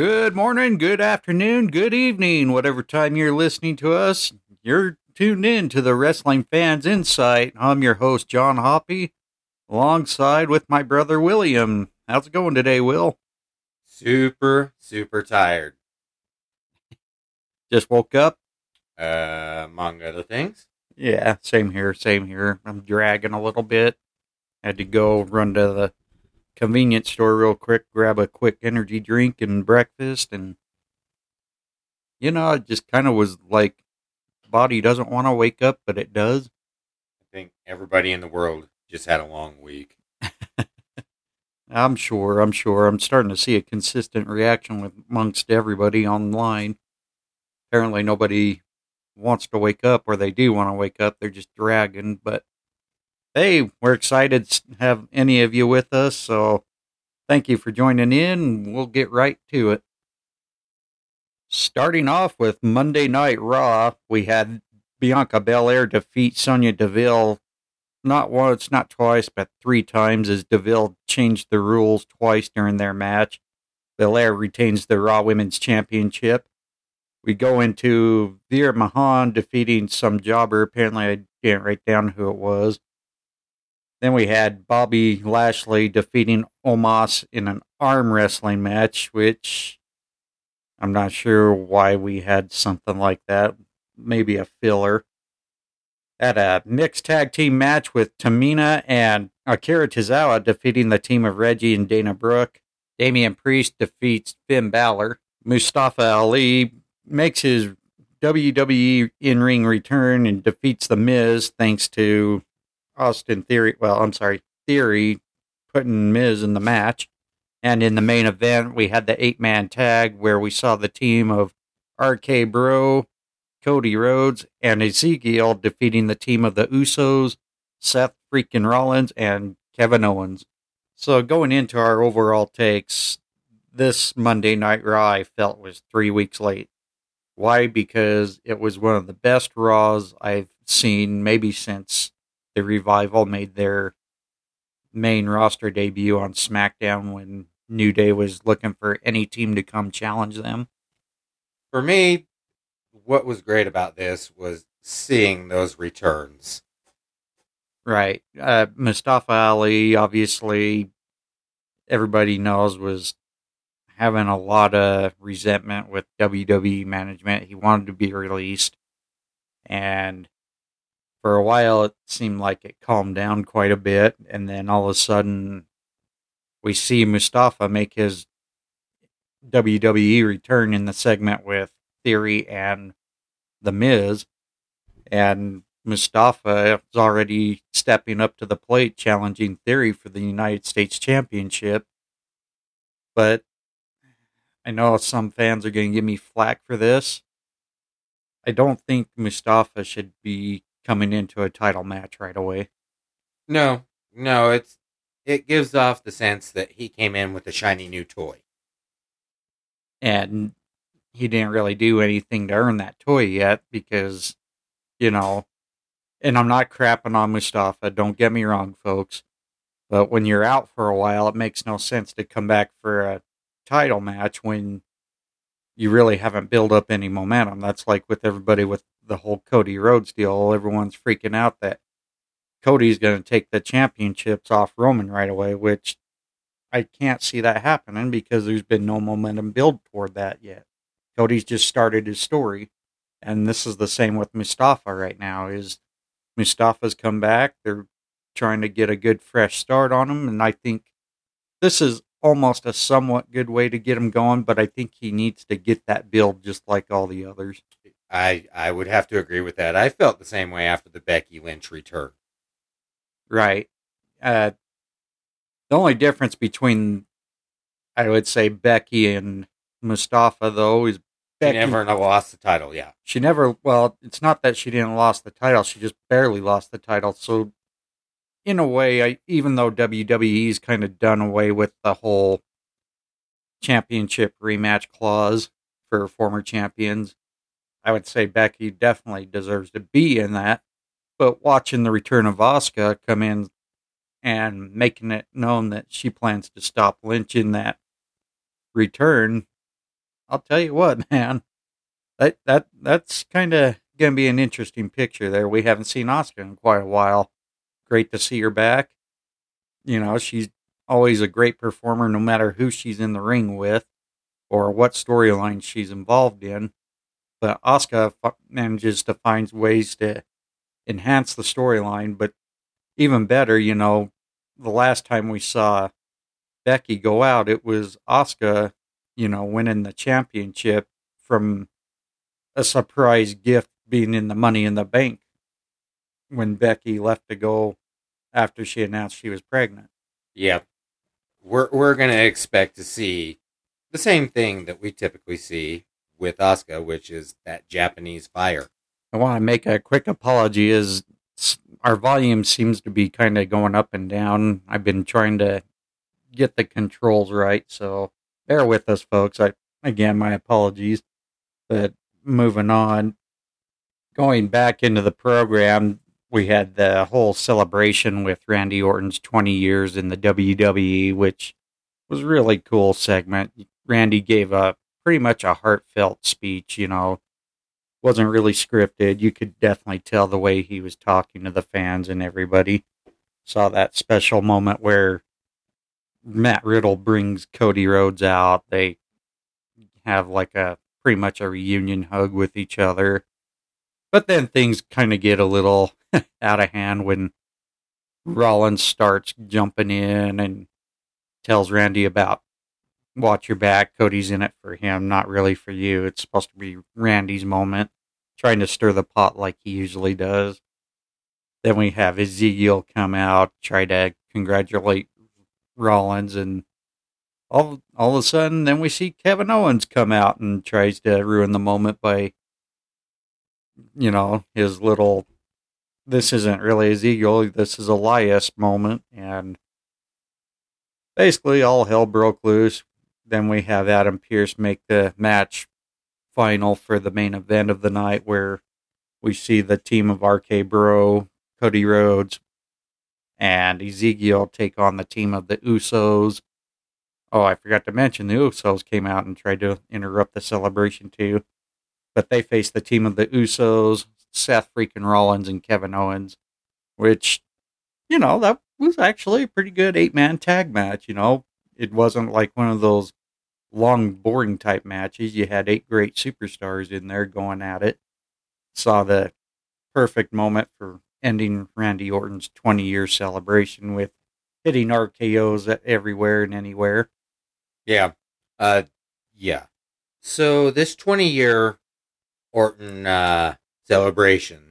Good morning, good afternoon, good evening, whatever time you're listening to us. You're tuned in to the Wrestling Fans Incite. I'm your host, John Hoppe, alongside with my brother William. How's it going today, Will? Super, super tired. Just woke up? Uh, among other things. Yeah, same here, same here. I'm dragging a little bit. Had to go run to the convenience store real quick, grab a quick energy drink and breakfast, and you know, it just kind of was like, body doesn't want to wake up, but it does. I think everybody in the world just had a long week. I'm sure. I'm sure. I'm starting to see a consistent reaction with amongst everybody online. Apparently, nobody wants to wake up, or they do want to wake up. They're just dragging. But hey, we're excited to have any of you with us. So thank you for joining in. We'll get right to it. Starting off with Monday Night Raw, we had Bianca Belair defeat Sonya Deville not once, not twice, but three times as Deville changed the rules twice during their match. Belair retains the Raw Women's Championship. We go into Veer Mahaan defeating some jobber. Apparently, I didn't write down who it was. Then we had Bobby Lashley defeating Omos in an arm wrestling match, which I'm not sure why we had something like that. Maybe a filler. Had a mixed tag team match with Tamina and Akira Tozawa defeating the team of Reggie and Dana Brooke. Damian Priest defeats Finn Balor. Mustafa Ali makes his WWE in ring return and defeats The Miz thanks to Austin Theory. Well, I'm sorry, Theory putting Miz in the match. And in the main event, we had the eight man tag where we saw the team of RK Bro, Cody Rhodes, and Ezekiel defeating the team of the Usos, Seth freaking Rollins, and Kevin Owens. So going into our overall takes, this Monday Night Raw I felt was three weeks late. Why? Because it was one of the best Raws I've seen maybe since the Revival made their main roster debut on SmackDown when New Day was looking for any team to come challenge them. For me, what was great about this was seeing those returns. Right. Uh, Mustafa Ali, obviously, everybody knows, was having a lot of resentment with WWE management. He wanted to be released. And for a while, it seemed like it calmed down quite a bit. And then all of a sudden, we see Mustafa make his WWE return in the segment with Theory and The Miz. And Mustafa is already stepping up to the plate, challenging Theory for the United States Championship. But I know some fans are going to give me flack for this. I don't think Mustafa should be coming into a title match right away. No, no, it's it gives off the sense that he came in with a shiny new toy. And he didn't really do anything to earn that toy yet because, you know, and I'm not crapping on Mustafa, don't get me wrong, folks. But when you're out for a while, it makes no sense to come back for a title match when you really haven't built up any momentum. That's like with everybody with the whole Cody Rhodes deal. Everyone's freaking out that Cody's going to take the championships off Roman right away, which I can't see that happening because there's been no momentum build toward that yet. Cody's just started his story, and this is the same with Mustafa right now. Is Mustafa's come back? They're trying to get a good fresh start on him, and I think this is almost a somewhat good way to get him going. But I think he needs to get that build just like all the others. I I would have to agree with that. I felt the same way after the Becky Lynch return. Right. Uh, the only difference between, I would say, Becky and Mustafa, though, is Becky She never lost the title. Yeah, She never. Well, it's not that she didn't lost the title; she just barely lost the title. So, in a way, I even though WWE's kind of done away with the whole championship rematch clause for former champions, I would say Becky definitely deserves to be in that. But watching the return of Asuka come in and making it known that she plans to stop Lynch in that return, I'll tell you what, man. That that that's kind of gonna be an interesting picture there. We haven't seen Asuka in quite a while. Great to see her back. You know, she's always a great performer, no matter who she's in the ring with or what storyline she's involved in. But Asuka manages to find ways to enhance the storyline. But even better, you know, the last time we saw Becky go out, it was Asuka, you know, winning the championship from a surprise gift being in the Money in the Bank when Becky left to go after she announced she was pregnant. Yep. We're we're gonna expect to see the same thing that we typically see with Asuka, which is that Japanese fire. I want to make a quick apology. Is our volume seems to be kind of going up and down. I've been trying to get the controls right, so bear with us, folks. I again, my apologies. But moving on, going back into the program, we had the whole celebration with Randy Orton's 20 years in the WWE, which was really cool segment. Randy gave a pretty much a heartfelt speech, you know, wasn't really scripted. You could definitely tell the way he was talking to the fans and everybody. Saw that special moment where Matt Riddle brings Cody Rhodes out. They have like a pretty much a reunion hug with each other. But then things kind of get a little out of hand when Rollins starts jumping in and tells Randy about watch your back. Cody's in it for him, not really for you. It's supposed to be Randy's moment, trying to stir the pot like he usually does. Then we have Ezekiel come out, try to congratulate Rollins, and all all of a sudden, then we see Kevin Owens come out and tries to ruin the moment by, you know, his little. This isn't really Ezekiel. This is Elias moment, and basically all hell broke loose. Then we have Adam Pearce make the match final for the main event of the night, where we see the team of RK Bro, Cody Rhodes, and Ezekiel take on the team of the Usos. Oh, I forgot to mention the Usos came out and tried to interrupt the celebration too. But they faced the team of the Usos, Seth freaking Rollins and Kevin Owens, which, you know, that was actually a pretty good eight man tag match. You know, it wasn't like one of those long, boring type matches. You had eight great superstars in there going at it. Saw the perfect moment for ending Randy Orton's 20 year celebration with hitting RKO's everywhere and anywhere. Yeah. Uh, yeah. So this 20 year Orton uh, celebration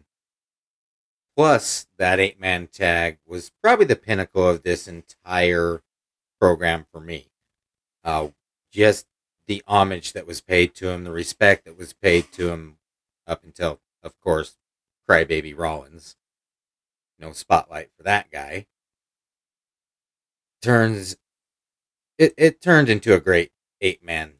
plus that eight man tag was probably the pinnacle of this entire program for me. Uh, just the homage that was paid to him, the respect that was paid to him up until, of course, Crybaby Rollins. No spotlight for that guy. Turns it, it turned into a great eight man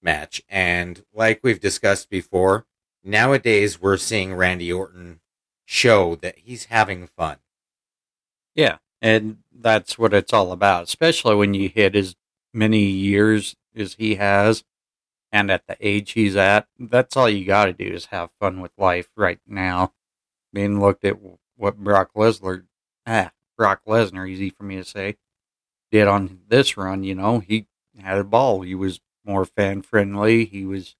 match. And like we've discussed before, nowadays we're seeing Randy Orton show that he's having fun. Yeah. And that's what it's all about, especially when you hit as many years as he has and at the age he's at. That's all you got to do is have fun with life right now. Being looked at what Brock Lesnar, ah, Brock Lesnar, easy for me to say, did on this run. You know, he had a ball. He was more fan friendly. He was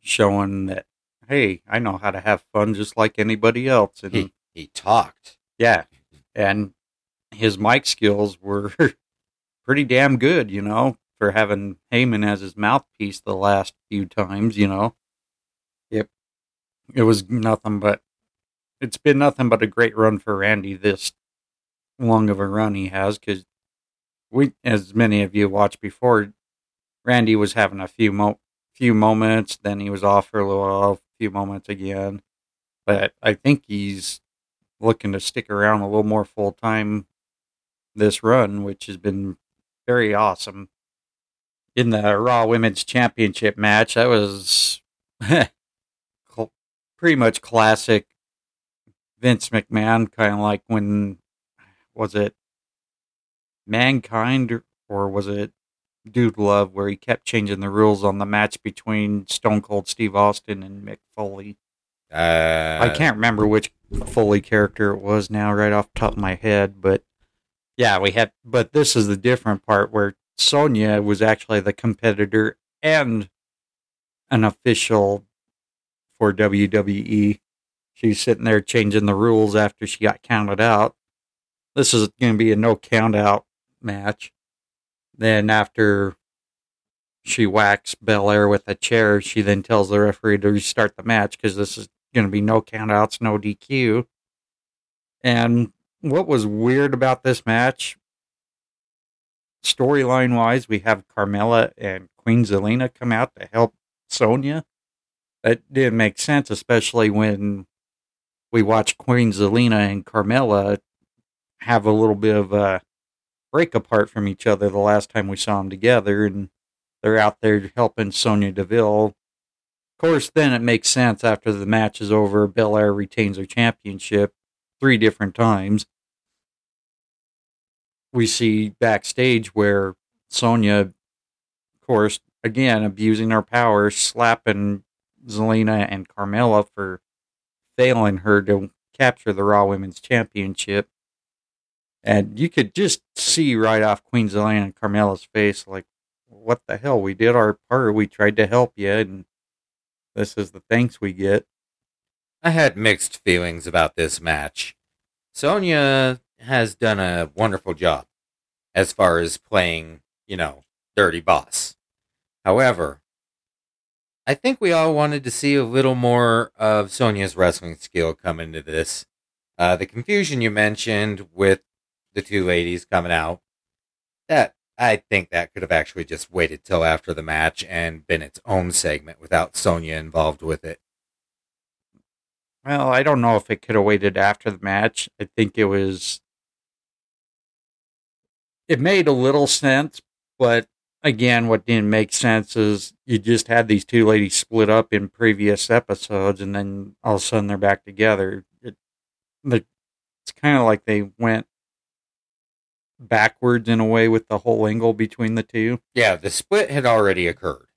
showing that, hey, I know how to have fun just like anybody else. And he, he talked. Yeah. And his mic skills were pretty damn good, you know, for having Heyman as his mouthpiece the last few times, you know. It, it was nothing but it's been nothing but a great run for Randy this long of a run he has because we, as many of you watched before, Randy was having a few mo- few moments, then he was off for a little while, a few moments again. But I think he's looking to stick around a little more full time this run, which has been very awesome. In the Raw Women's Championship match, that was pretty much classic Vince McMahon, kind of like when was it Mankind or was it Dude Love, where he kept changing the rules on the match between Stone Cold Steve Austin and Mick Foley. Uh, I can't remember which Foley character it was now, right off the top of my head, but yeah, we had. But this is the different part where Sonya was actually the competitor and an official for WWE. She's sitting there changing the rules after she got counted out. This is going to be a no count out match. Then after she whacks Belair with a chair, she then tells the referee to restart the match because this is going to be no countouts, no DQ. And what was weird about this match, storyline wise, we have Carmella and Queen Zelina come out to help Sonya. That didn't make sense, especially when we watch Queen Zelina and Carmella have a little bit of a break apart from each other the last time we saw them together, and they're out there helping Sonya Deville. Of course, then it makes sense after the match is over. Belair retains her championship three different times. We see backstage where Sonya, of course, again abusing her power, slapping Zelina and Carmella for failing her to capture the Raw Women's Championship. And you could just see right off Queen Zelina and Carmella's face, like, what the hell? We did our part. We tried to help you, and this is the thanks we get. I had mixed feelings about this match. Sonya has done a wonderful job as far as playing, you know, dirty boss. However, I think we all wanted to see a little more of Sonya's wrestling skill come into this. Uh, the confusion you mentioned with the two ladies coming out, that I think that could have actually just waited till after the match and been its own segment without Sonya involved with it. Well, I don't know if it could have waited after the match. I think it was. It made a little sense, but again, what didn't make sense is you just had these two ladies split up in previous episodes, and then all of a sudden they're back together. It, it's kind of like they went backwards in a way with the whole angle between the two. Yeah, the split had already occurred.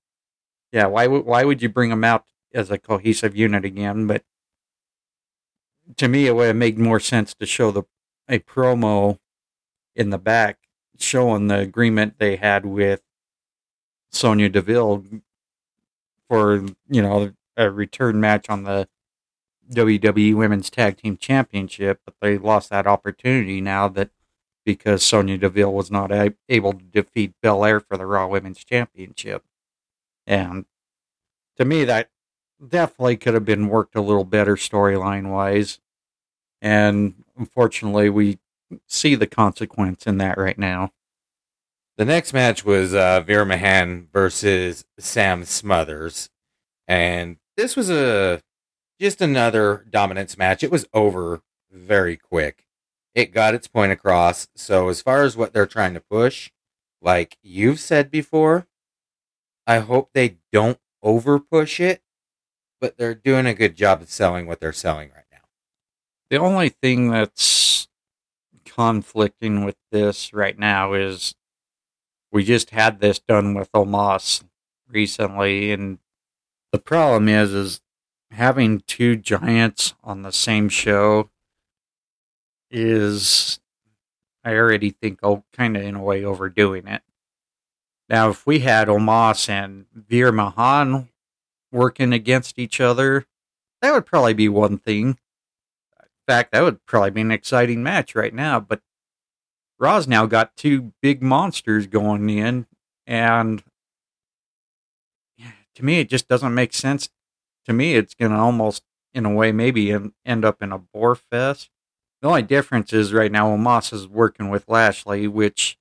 Yeah, why would why would you bring them out as a cohesive unit again? But to me, it would have made more sense to show the a promo in the back showing the agreement they had with Sonya Deville for you know a return match on the WWE Women's Tag Team Championship, but they lost that opportunity now that because Sonya Deville was not a- able to defeat Belair for the Raw Women's Championship. And to me, that definitely could have been worked a little better storyline wise. And unfortunately, we see the consequence in that right now. The next match was uh, Veer Mahaan versus Sam Smothers, and this was a just another dominance match. It was over very quick. It got its point across. So as far as what they're trying to push, like you've said before, I hope they don't over push it, but they're doing a good job of selling what they're selling right. The only thing that's conflicting with this right now is we just had this done with Omos recently, and the problem is, is having two giants on the same show is, I already think, oh, kind of in a way overdoing it. Now, if we had Omos and Veer Mahaan working against each other, that would probably be one thing. Fact, that would probably be an exciting match right now. But Raw's now got two big monsters going in, and to me, it just doesn't make sense. To me, it's going to almost, in a way, maybe end up in a bore fest. The only difference is right now, Omos is working with Lashley, which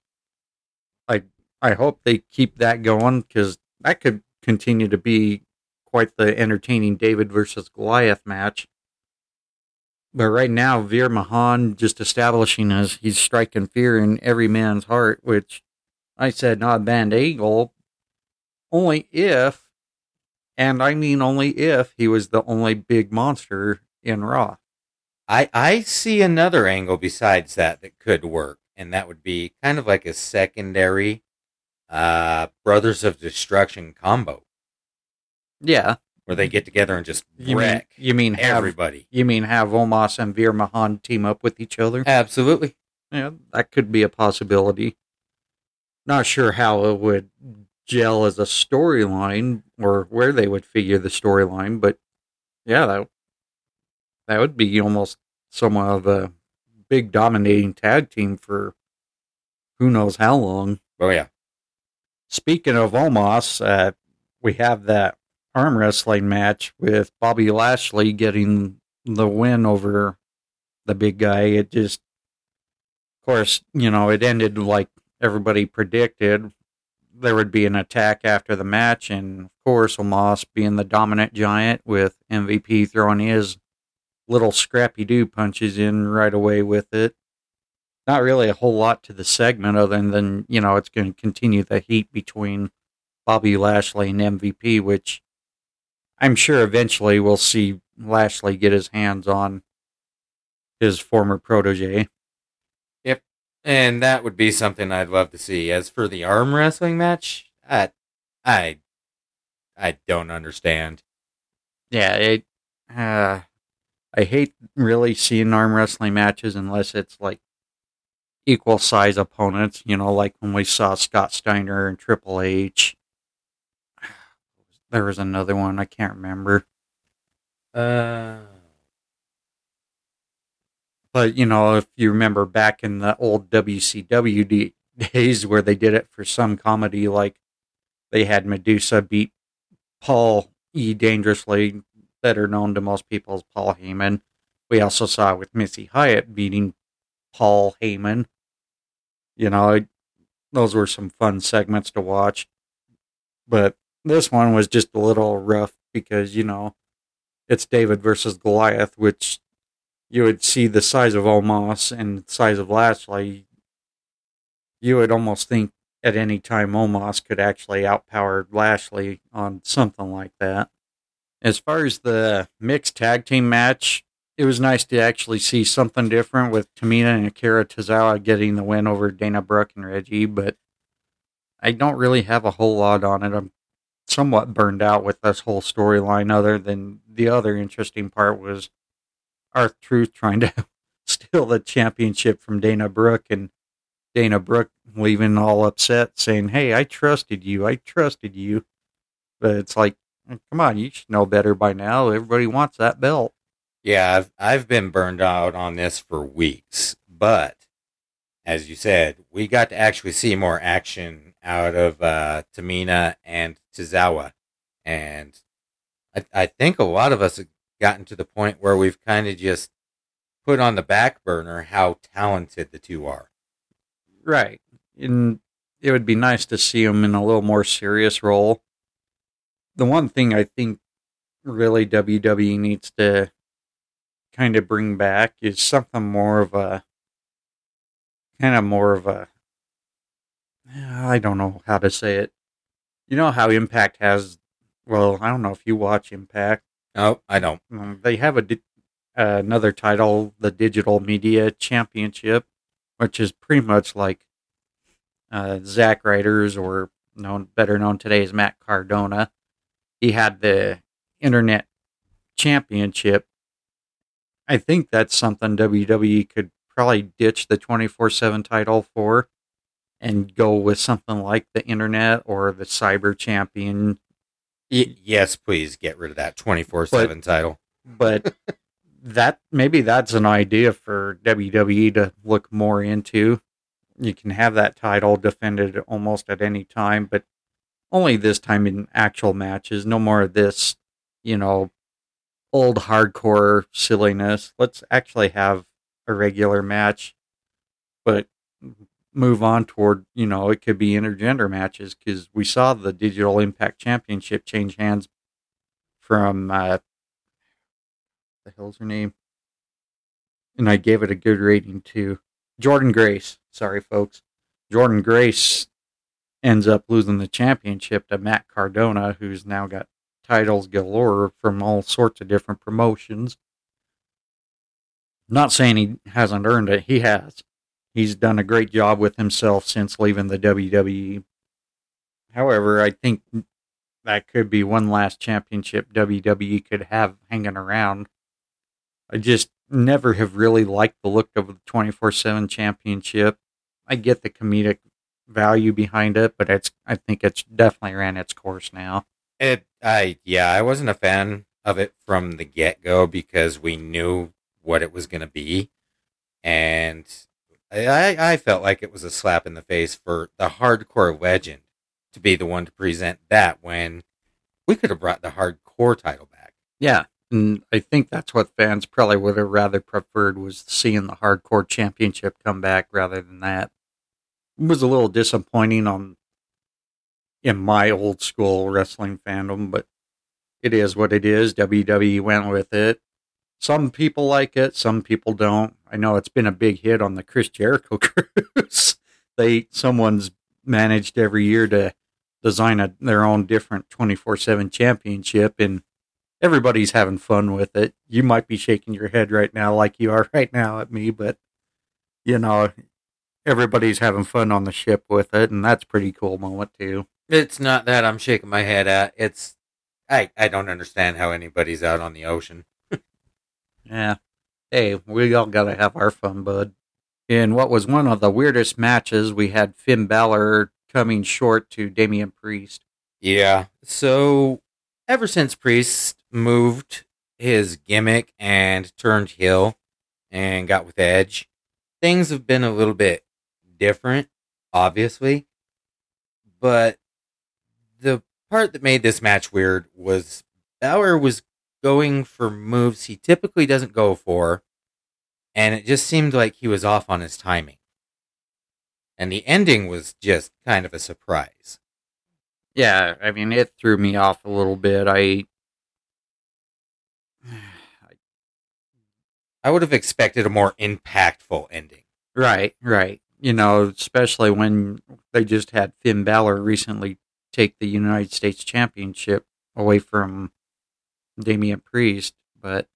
I I hope they keep that going because that could continue to be quite the entertaining David versus Goliath match. But right now, Veer Mahaan just establishing as he's striking fear in every man's heart, which I said not a bad angle, only if, and I mean only if, he was the only big monster in Raw. I I see another angle besides that that could work, and that would be kind of like a secondary uh, Brothers of Destruction combo Yeah. Where they get together and just You mean wreck you mean have everybody. you mean have Omos and Veer Mahaan team up with each other? Absolutely. Yeah, that could be a possibility. Not sure how it would gel as a storyline or where they would figure the storyline, but yeah, that that would be almost somewhat of a big dominating tag team for who knows how long. Oh yeah. Speaking of Omos, uh, we have that arm wrestling match with Bobby Lashley getting the win over the big guy. It just, of course, you know, it ended like everybody predicted. There would be an attack after the match, and of course, Omos being the dominant giant with MVP throwing his little scrappy doo punches in right away with it not really a whole lot to the segment other than you know it's going to continue the heat between Bobby Lashley and MVP, which I'm sure eventually we'll see Lashley get his hands on his former protege. Yep. And that would be something I'd love to see. As for the arm wrestling match, I, I, I don't understand. Yeah, it. Uh, I hate really seeing arm wrestling matches unless it's like equal size opponents. You know, like when we saw Scott Steiner and Triple H. There was another one I can't remember. Uh, But you know, if you remember back in the old WCW d- days where they did it for some comedy, like they had Medusa beat Paul E. Dangerously, better known to most people as Paul Heyman. We also saw it with Missy Hyatt beating Paul Heyman. You know, it, those were some fun segments to watch. But this one was just a little rough because, you know, it's David versus Goliath, which you would see the size of Omos and the size of Lashley. You would almost think at any time Omos could actually outpower Lashley on something like that. As far as the mixed tag team match, it was nice to actually see something different with Tamina and Akira Tozawa getting the win over Dana Brooke and Reggie, but I don't really have a whole lot on it. I'm somewhat burned out with this whole storyline, other than the other interesting part was our Truth trying to steal the championship from Dana Brooke and Dana Brooke leaving all upset, saying, Hey, I trusted you. I trusted you. But it's like, mm, come on, you should know better by now. Everybody wants that belt. yeah, I've I've been burned out on this for weeks, but as you said, we got to actually see more action out of uh, Tamina and Tozawa, and I, I think a lot of us have gotten to the point where we've kind of just put on the back burner how talented the two are. Right. And it would be nice to see them in a little more serious role. The one thing I think really WWE needs to kind of bring back is something more of a kind of more of a I don't know how to say it. You know how Impact has well, I don't know if you watch Impact. No, I don't. Um, they have a di- uh, another title, the Digital Media Championship, which is pretty much like uh, Zack Ryder's, or known better known today as Matt Cardona. He had the Internet Championship. I think that's something WWE could probably ditch the twenty four seven title for, and go with something like the Internet or the Cyber Champion Y- yes, please get rid of that twenty four seven title. but that maybe that's an idea for WWE to look more into. You can have that title defended almost at any time, but only this time in actual matches. No more of this, you know, old hardcore silliness. Let's actually have a regular match, but move on toward, you know, it could be intergender matches because we saw the Digital Impact Championship change hands from uh, the hell's her name? And I gave it a good rating too. Jordynne Grace. Sorry, folks. Jordynne Grace ends up losing the championship to Matt Cardona, who's now got titles galore from all sorts of different promotions. Not saying he hasn't earned it, he has. He's done a great job with himself since leaving the WWE. However, I think that could be one last championship WWE could have hanging around. I just never have really liked the look of the 24 7 championship. I get the comedic value behind it, but it's I think it's definitely ran its course now. It, I, yeah, I wasn't a fan of it from the get go because we knew what it was going to be, and I, I felt like it was a slap in the face for the hardcore legend to be the one to present that when we could have brought the hardcore title back. Yeah, and I think that's what fans probably would have rather preferred was seeing the hardcore championship come back rather than that. It was a little disappointing on in my old school wrestling fandom, but it is what it is. WWE went with it. Some people like it, some people don't. I know it's been a big hit on the Chris Jericho cruise. they someone's managed every year to design a, their own different 24/7 championship and everybody's having fun with it. You might be shaking your head right now like you are right now at me, but you know, everybody's having fun on the ship with it and that's pretty cool moment too. It's not that I'm shaking my head at. It's I I don't understand how anybody's out on the ocean. Yeah. Hey, we all got to have our fun, bud. In what was one of the weirdest matches, we had Finn Balor coming short to Damian Priest. Yeah. So ever since Priest moved his gimmick and turned heel and got with Edge, things have been a little bit different, obviously. But the part that made this match weird was Balor was going for moves he typically doesn't go for, and it just seemed like he was off on his timing. And the ending was just kind of a surprise. Yeah, I mean, it threw me off a little bit. I. I would have expected a more impactful ending. Right, right. You know, especially when they just had Finn Balor recently take the United States Championship away from Damian Priest, but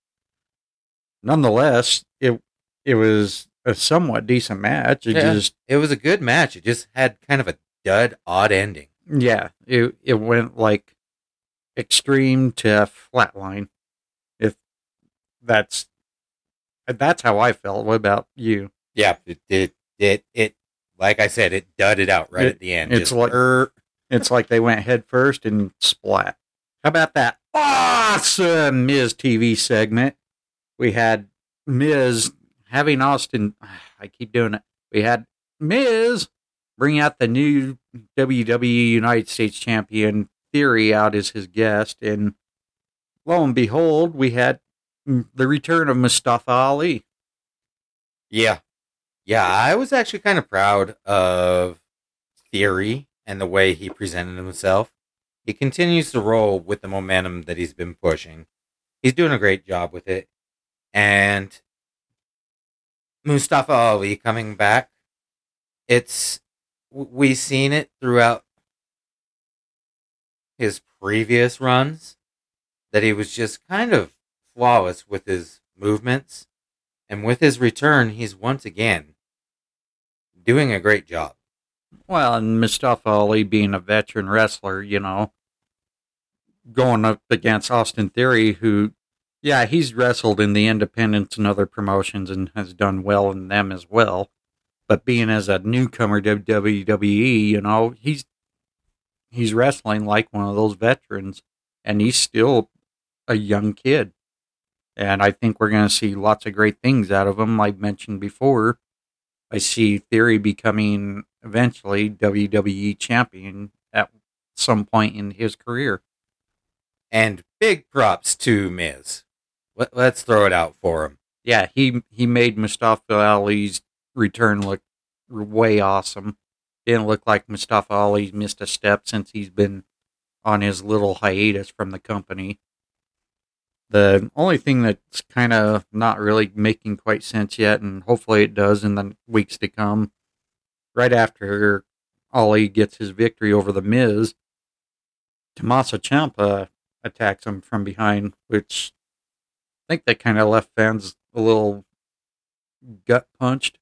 nonetheless, it it was a somewhat decent match. It Yeah. just It was a good match. It just had kind of a dud, odd ending. yeah, it it went like extreme to flatline. If that's that's how I felt. What about you? Yeah, it it it, it like I said, it dudded out right It- at the end. it's Just, like- er, It's like they went head first and splat. How about that awesome uh, Miz TV segment? We had Miz having Austin. I keep doing it. We had Miz bring out the new WWE United States Champion Theory out as his guest, and lo and behold, we had the return of Mustafa Ali. yeah, yeah. I was actually kind of proud of Theory and the way he presented himself. He continues to roll with the momentum that he's been pushing. He's doing a great job with it, and Mustafa Ali coming back. It's we've seen it throughout his previous runs that he was just kind of flawless with his movements, and with his return, he's once again doing a great job. Well, and Mustafa Ali being a veteran wrestler, you know, going up against Austin Theory, who, yeah, he's wrestled in the independents and other promotions and has done well in them as well. But being as a newcomer to WWE, you know, he's he's wrestling like one of those veterans, and he's still a young kid. And I think we're going to see lots of great things out of him. Like mentioned before, I see Theory becoming eventually WWE champion at some point in his career. And big props to Miz. Let, let's throw it out for him. Yeah, he he made Mustafa Ali's return look way awesome. Didn't look like Mustafa Ali missed a step since he's been on his little hiatus from the company. The only thing that's kind of not really making quite sense yet, and hopefully it does in the weeks to come, right after Ali gets his victory over the Miz, Tommaso Ciampa attacks him from behind, which I think that kind of left fans a little gut punched.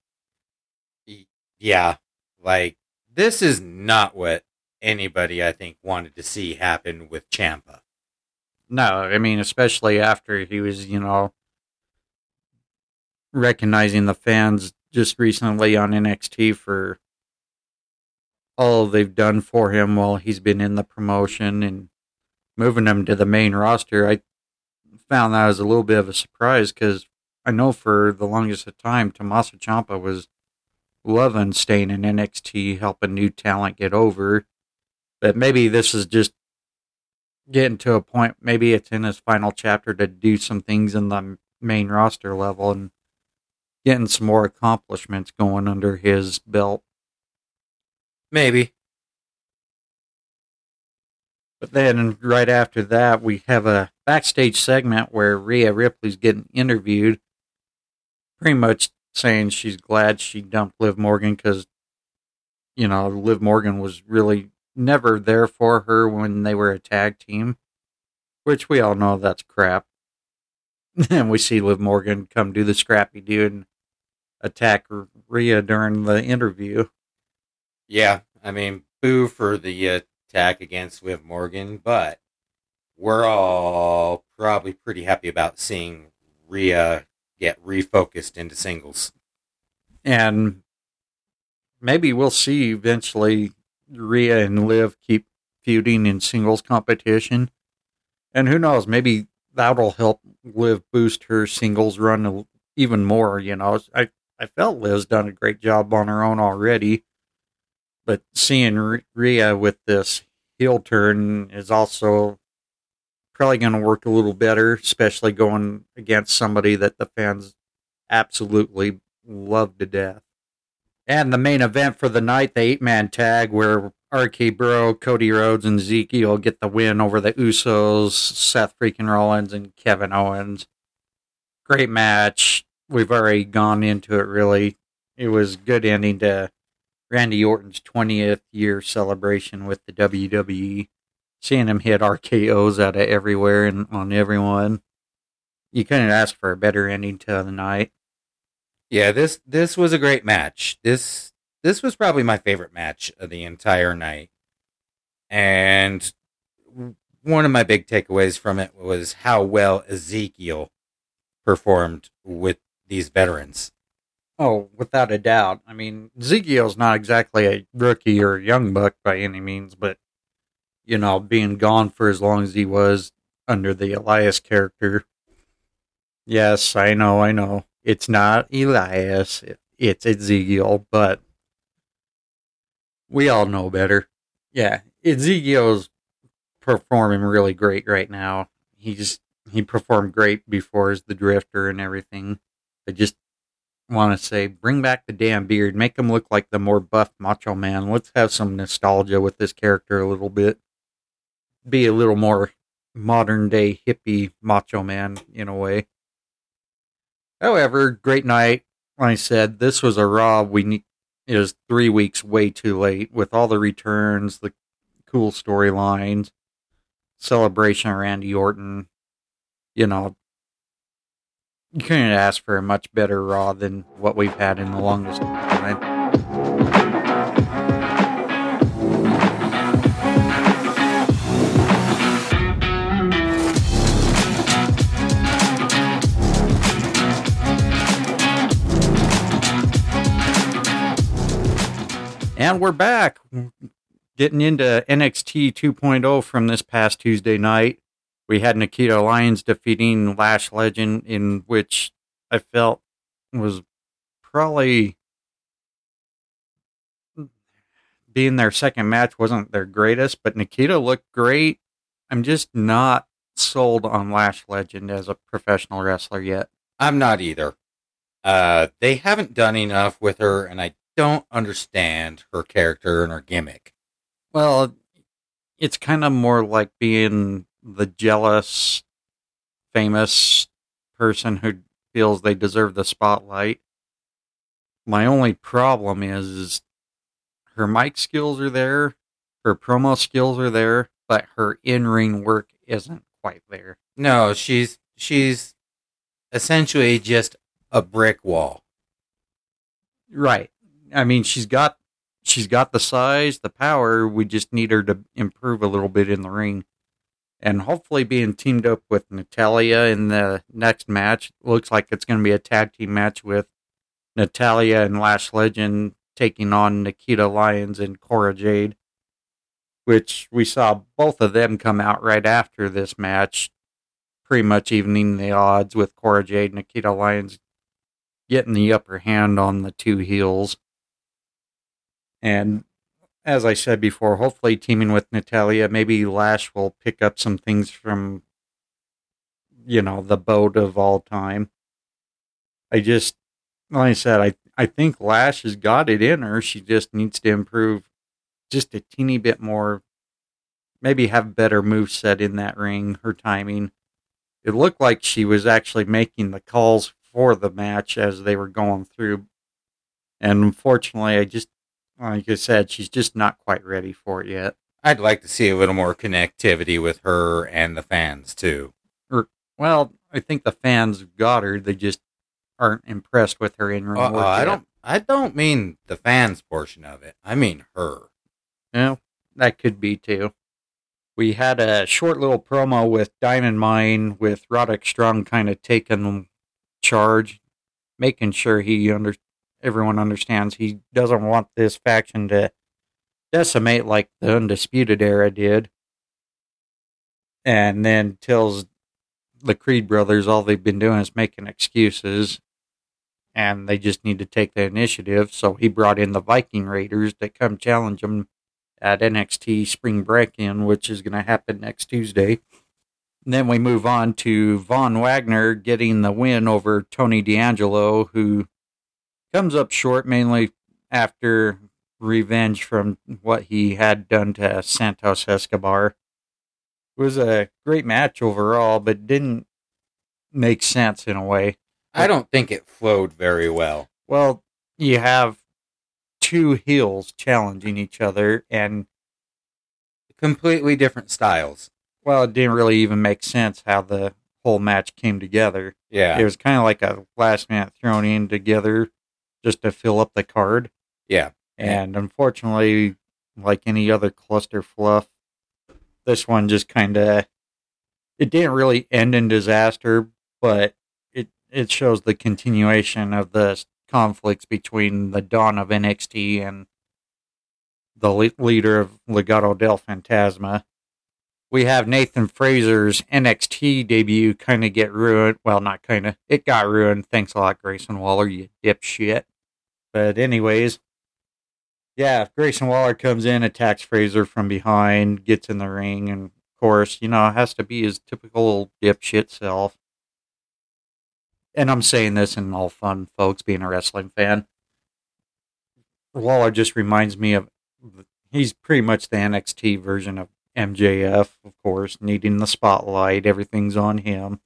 Yeah, like this is not what anybody I think wanted to see happen with Ciampa. No, I mean, especially after he was, you know, recognizing the fans just recently on NXT for all they've done for him while he's been in the promotion and moving him to the main roster. I found that was a little bit of a surprise because I know for the longest of time, Tommaso Ciampa was loving staying in NXT, helping new talent get over. But maybe this is just getting to a point. Maybe it's in his final chapter to do some things in the main roster level and getting some more accomplishments going under his belt. Maybe. But then right after that, we have a backstage segment where Rhea Ripley's getting interviewed, pretty much saying she's glad she dumped Liv Morgan because, you know, Liv Morgan was really never there for her when they were a tag team, which we all know that's crap. and we see Liv Morgan come do the scrappy dude and attack Rhea during the interview. Yeah, I mean, boo for the uh, attack against Liv Morgan, but we're all probably pretty happy about seeing Rhea get refocused into singles. And maybe we'll see eventually Rhea and Liv keep feuding in singles competition. And who knows, maybe that'll help Liv boost her singles run even more. You know, I, I felt Liv's done a great job on her own already. But seeing Rhea with this heel turn is also probably going to work a little better, especially going against somebody that the fans absolutely love to death. And the main event for the night, the eight man tag, where RK Bro, Cody Rhodes, and Ezekiel get the win over the Usos, Seth freaking Rollins, and Kevin Owens. Great match. We've already gone into it really. It was good ending to Randy Orton's 20th year celebration with the WWE. Seeing him hit RKO's out of everywhere and on everyone. You couldn't ask for a better ending to the night. Yeah, this this was a great match. This this was probably my favorite match of the entire night. And one of my big takeaways from it was how well Ezekiel performed with these veterans. Oh, without a doubt. I mean, Ezekiel's not exactly a rookie or a young buck by any means, but you know, being gone for as long as he was under the Elias character. Yes, I know, I know. It's not Elias, it's Ezekiel, but we all know better. Yeah, Ezekiel's performing really great right now. He's he performed great before as the drifter and everything. I just want to say, bring back the damn beard, make him look like the more buff Macho Man. Let's have some nostalgia with this character a little bit. Be a little more modern day hippie Macho Man in a way. However, great night. Like I said, this was a Raw. We need is three weeks way too late with all the returns, the cool storylines, celebration of Randy Orton. You know, you couldn't ask for a much better Raw than what we've had in the longest time. And we're back, getting into NXT 2.0 from this past Tuesday night. We had Nikita Lyons defeating Lash Legend, in which I felt was probably being their second match wasn't their greatest, but Nikita looked great. I'm just not sold on Lash Legend as a professional wrestler yet. I'm not either. Uh, they haven't done enough with her, and I don't understand her character and her gimmick. Well, it's kind of more like being the jealous, famous person who feels they deserve the spotlight. My only problem is, is her mic skills are there, her promo skills are there, but her in-ring work isn't quite there. No, she's she's essentially just a brick wall. Right. I mean, she's got she's got the size, the power. We just need her to improve a little bit in the ring. And hopefully, being teamed up with Natalya in the next match looks like it's going to be a tag team match with Natalya and Lash Legend taking on Nikita Lyons and Cora Jade, which we saw both of them come out right after this match, pretty much evening the odds with Cora Jade and Nikita Lyons getting the upper hand on the two heels. And as I said before, hopefully teaming with Natalya, maybe Lash will pick up some things from, you know, the boat of all time. I just, like I said, I, I think Lash has got it in her. She just needs to improve just a teeny bit more. Maybe have better move set in that ring, her timing. It looked like she was actually making the calls for the match as they were going through. And unfortunately, I just like I said, she's just not quite ready for it yet. I'd like to see a little more connectivity with her and the fans too. Or, well, I think the fans got her. They just aren't impressed with her in ring Uh, work. I yet. don't. I don't mean the fans portion of it. I mean her. Yeah, that could be too. We had a short little promo with Diamond Mine with Roderick Strong kind of taking charge, making sure he under everyone understands he doesn't want this faction to decimate like the Undisputed Era did. And then tells the Creed brothers all they've been doing is making excuses and they just need to take the initiative. So he brought in the Viking Raiders to come challenge him at NXT Spring Break In, which is going to happen next Tuesday. And then we move on to Von Wagner getting the win over Tony D'Angelo, who comes up short mainly after revenge from what he had done to Santos Escobar. It was a great match overall, but didn't make sense in a way. I don't think it flowed very well. Well, you have two heels challenging each other, and Completely different styles. well, it didn't really even make sense how the whole match came together. Yeah. It was kind of like a last minute thrown in together just to fill up the card. yeah. And unfortunately, like any other cluster fluff, this one just kind of it didn't really end in disaster, but it it shows the continuation of the conflicts between the dawn of NXT and the le- leader of Legado del Fantasma. We have Nathan Frazer's NXT debut kind of get ruined. Well, not kind of. It got ruined. Thanks a lot, Grayson Waller, you dipshit. But anyways, yeah, Grayson Waller comes in, attacks Frazer from behind, gets in the ring, and of course, you know, has to be his typical dipshit self. And I'm saying this in all fun, folks, being a wrestling fan. Waller just reminds me of he's pretty much the NXT version of MJF, of course, needing the spotlight, everything's on him.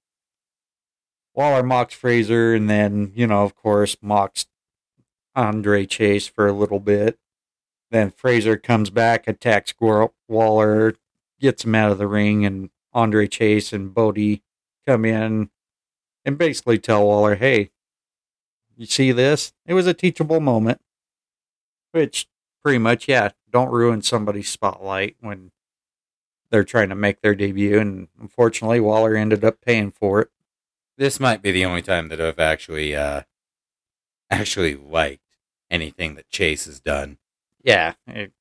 Waller mocks Frazer and then, you know, of course, mocks Andre Chase for a little bit. Then Frazer comes back, attacks Waller, gets him out of the ring, and Andre Chase and Bodhi come in and basically tell Waller, hey, you see this? It was a teachable moment. Which, pretty much, yeah, don't ruin somebody's spotlight when they're trying to make their debut. And unfortunately, Waller ended up paying for it. This might be the only time that I've actually uh actually liked anything that Chase has done. yeah, it,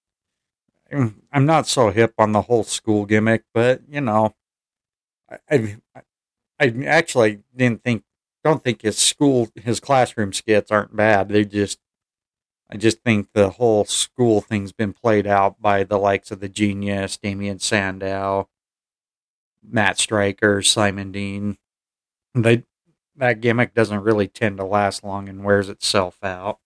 mm, I'm not so hip on the whole school gimmick, but you know, I, I, I actually didn't think, don't think his school, his classroom skits aren't bad. They just, I just think the whole school thing's been played out by the likes of the Genius, Damien Sandow, Matt Striker, Simon Dean. They that gimmick doesn't really tend to last long and wears itself out.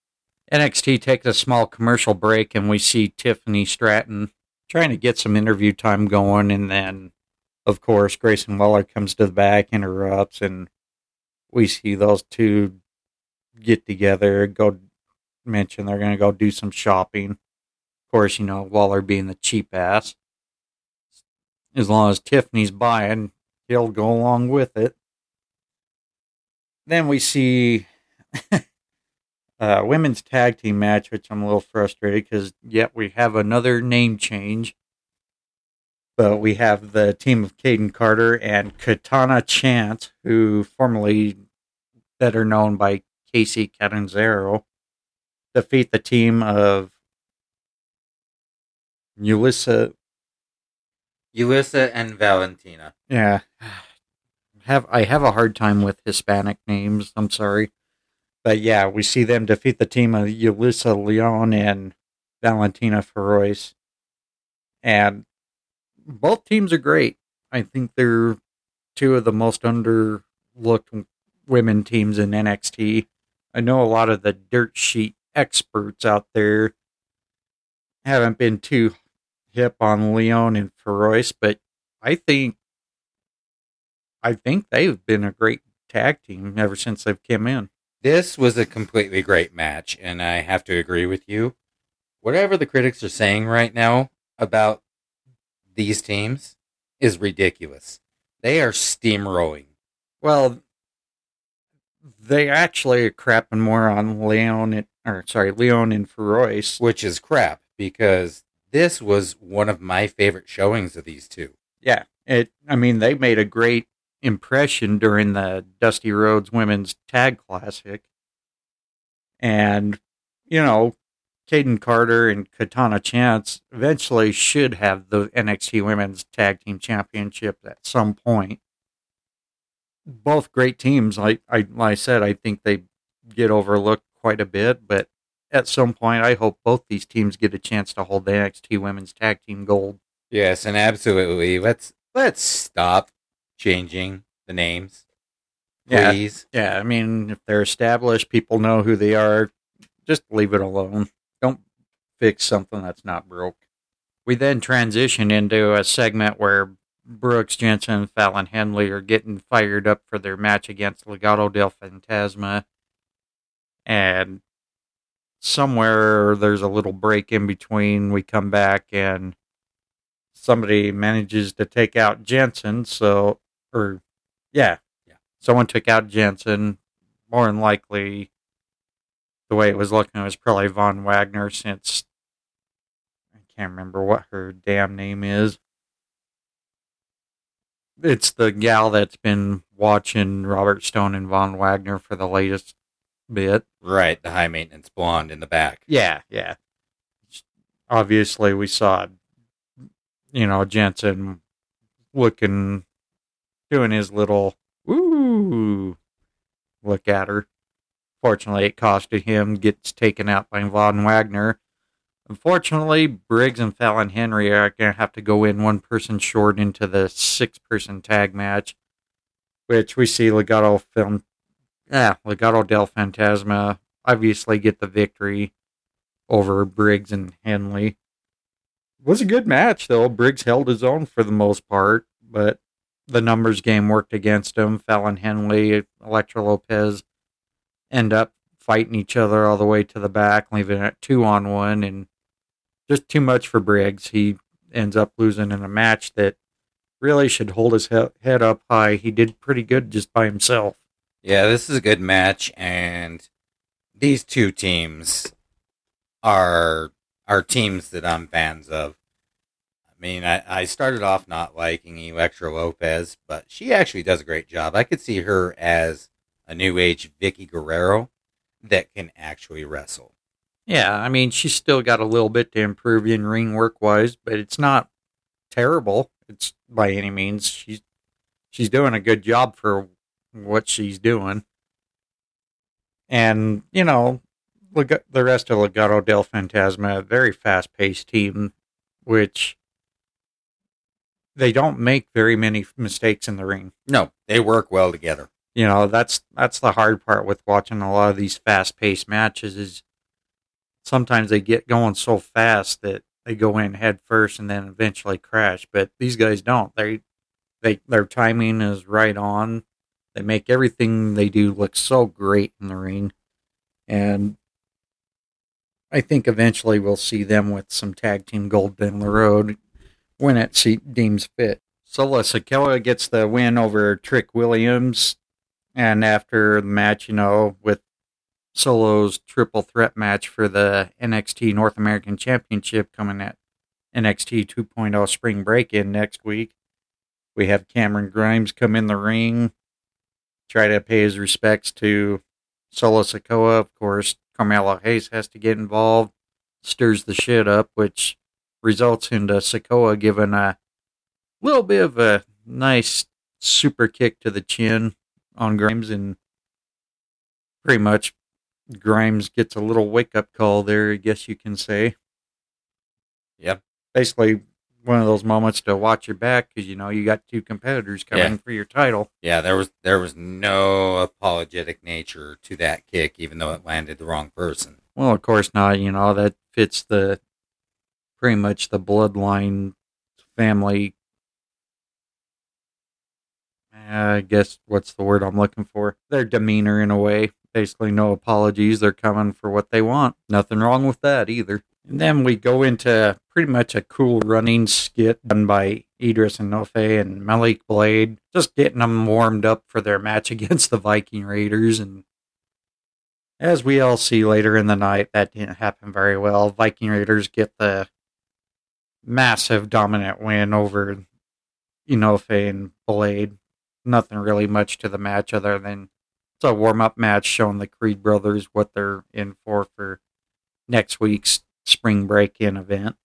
NXT takes a small commercial break and we see Tiffany Stratton trying to get some interview time going and then of course Grayson Waller comes to the back, interrupts and we see those two get together, go mention they're gonna go do some shopping. Of course, you know, Waller being the cheap ass. As long as Tiffany's buying, he'll go along with it. Then we see uh, women's tag team match, which I'm a little frustrated because yet we have another name change. But we have the team of Kayden Carter and Katana Chance, who formerly better known by Kacy Catanzaro, defeat the team of Yulisa. Yulisa and Valentina. Yeah, have I have a hard time with Hispanic names. I'm sorry, but yeah, we see them defeat the team of Yulisa Leon and Valentina Feroz. and both teams are great. I think they're two of the most underlooked women teams in NXT. I know a lot of the dirt sheet experts out there haven't been too hip on Leon and Feroz, but I think I think they've been a great tag team ever since they've come in. This was a completely great match, and I have to agree with you. Whatever the critics are saying right now about these teams is ridiculous. They are steamrolling. Well, they actually are crapping more on Leon and, or sorry, Leon and Feroz. which is crap because this was one of my favorite showings of these two. Yeah, it. I mean, they made a great impression during the Dusty Rhodes Women's Tag Classic, and you know, Kayden Carter and Katana Chance eventually should have the NXT Women's Tag Team Championship at some point. Both great teams. Like I, like I said, I think they get overlooked quite a bit, but at some point, I hope both these teams get a chance to hold the NXT Women's Tag Team Gold. Yes, and absolutely. Let's let's stop changing the names. Yeah. Please. Yeah, I mean, if they're established, people know who they are. Just leave it alone. Don't fix something that's not broke. We then transition into a segment where Brooks Jensen and Fallon Henley are getting fired up for their match against Legado del Fantasma. And somewhere there's a little break in between. We come back and somebody manages to take out Jensen. So, or yeah, Yeah. someone took out Jensen. More than likely, the way it was looking, it was probably Von Wagner since I can't remember what her damn name is. It's the gal that's been watching Robert Stone and Von Wagner for the latest bit. Right, the high maintenance blonde in the back. Yeah, yeah. Obviously, we saw, you know, Jensen looking, doing his little woo look at her. Fortunately, it costed him, gets taken out by Von Wagner. Unfortunately, Briggs and Fallon Henley are going to have to go in one person short into the six person tag match, which we see Legato film. Yeah, Legado del Fantasma obviously get the victory over Briggs and Henley. It was a good match though. Briggs held his own for the most part, but the numbers game worked against him. Fallon Henley, Elektra Lopez end up fighting each other all the way to the back, leaving it two on one, and just too much for Briggs. He ends up losing in a match that really should hold his he- head up high. He did pretty good just by himself. Yeah, this is a good match, and these two teams are are teams that I'm fans of. I mean, I, I started off not liking Elektra Lopez, but she actually does a great job. I could see her as a new age Vickie Guerrero that can actually wrestle. Yeah, I mean, she's still got a little bit to improve in ring work wise, but it's not terrible. It's by any means. She's she's doing a good job for what she's doing. And, you know, the rest of Legado del Fantasma, very fast paced team, which they don't make very many mistakes in the ring. No, they work well together. You know, that's that's the hard part with watching a lot of these fast paced matches is sometimes they get going so fast that they go in head first and then eventually crash. But these guys don't. They they their timing is right on. They make everything they do look so great in the ring. And I think eventually we'll see them with some tag team gold down the road when it deems fit. Sola uh, Sakela gets the win over Trick Williams. And after the match, you know, with Solo's triple threat match for the NXT North American Championship coming at NXT 2.0 Spring Break in next week. We have Cameron Grimes come in the ring, try to pay his respects to Solo Sikoa. Of course, Carmelo Hayes has to get involved, stirs the shit up, which results into Sikoa giving a little bit of a nice super kick to the chin on Grimes, and pretty much Grimes gets a little wake up call there, I guess you can say. Yep. Basically, one of those moments to watch your back because you know you got two competitors coming Yeah. for your title. Yeah, there was there was no apologetic nature to that kick, even though it landed the wrong person. Well, of course not. You know that fits the pretty much the bloodline family. I guess what's the word I'm looking for? Their demeanor in a way. Basically, no apologies. They're coming for what they want. Nothing wrong with that either. And then we go into pretty much a cool running skit done by Edris Enofe and Malik Blade, just getting them warmed up for their match against the Viking Raiders. And as we all see later in the night, that didn't happen very well. Viking Raiders get the massive dominant win over Enofe and Blade. Nothing really much to the match other than it's a warm up match showing the Creed brothers what they're in for for next week's spring break in event.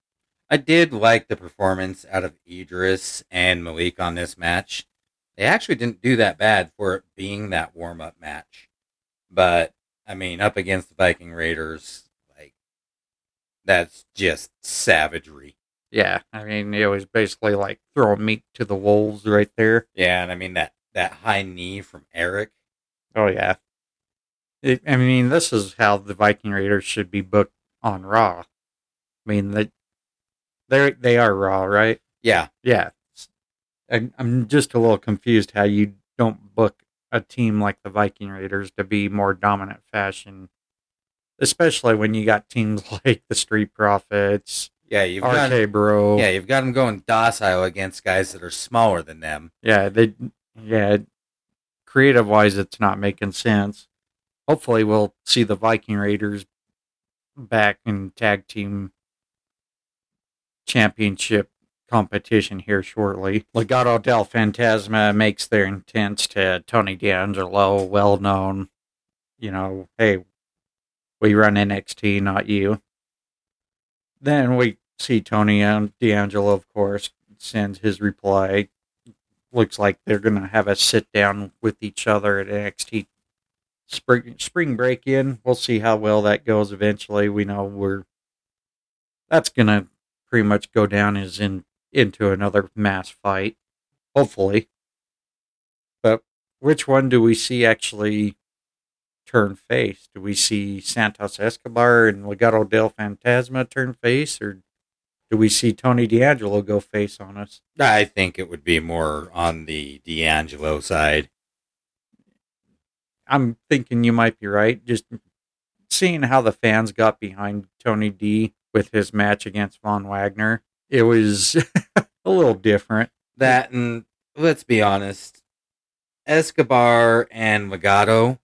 I did like the performance out of Edris and Malik on this match. They actually didn't do that bad for it being that warm up match. But I mean, up against the Viking Raiders, like that's just savagery. Yeah, I mean it was basically like throwing meat to the wolves right there. Yeah, and I mean that that high knee from Erik. Oh yeah. It, I mean, this is how the Viking Raiders should be booked on Raw. I mean, they they they are Raw, right? Yeah, Yeah. I, I'm just a little confused how you don't book a team like the Viking Raiders to be more dominant fashion, especially when you got teams like the Street Profits, yeah, you've got RK Bro. yeah, you've got them going docile against guys that are smaller than them. Yeah, they yeah, creative wise it's not making sense. Hopefully we'll see the Viking Raiders back in tag team championship competition here shortly. Legado del Fantasma makes their intents to Tony D'Angelo, well known, you know, hey, we run NXT, not you. Then we see Tony and D'Angelo, of course, sends his reply. Looks like they're going to have a sit down with each other at NXT spring spring break in. We'll see how well that goes eventually. We know we're that's going to pretty much go down as in into another mass fight, hopefully. But which one do we see actually turn face? Do we see Santos Escobar and Legado del Fantasma turn face, or do we see Tony D'Angelo go face on us? I think it would be more on the D'Angelo side. I'm thinking you might be right. Just seeing how the fans got behind Tony D with his match against Von Wagner, it was a little different. That and let's be honest, Escobar and Legado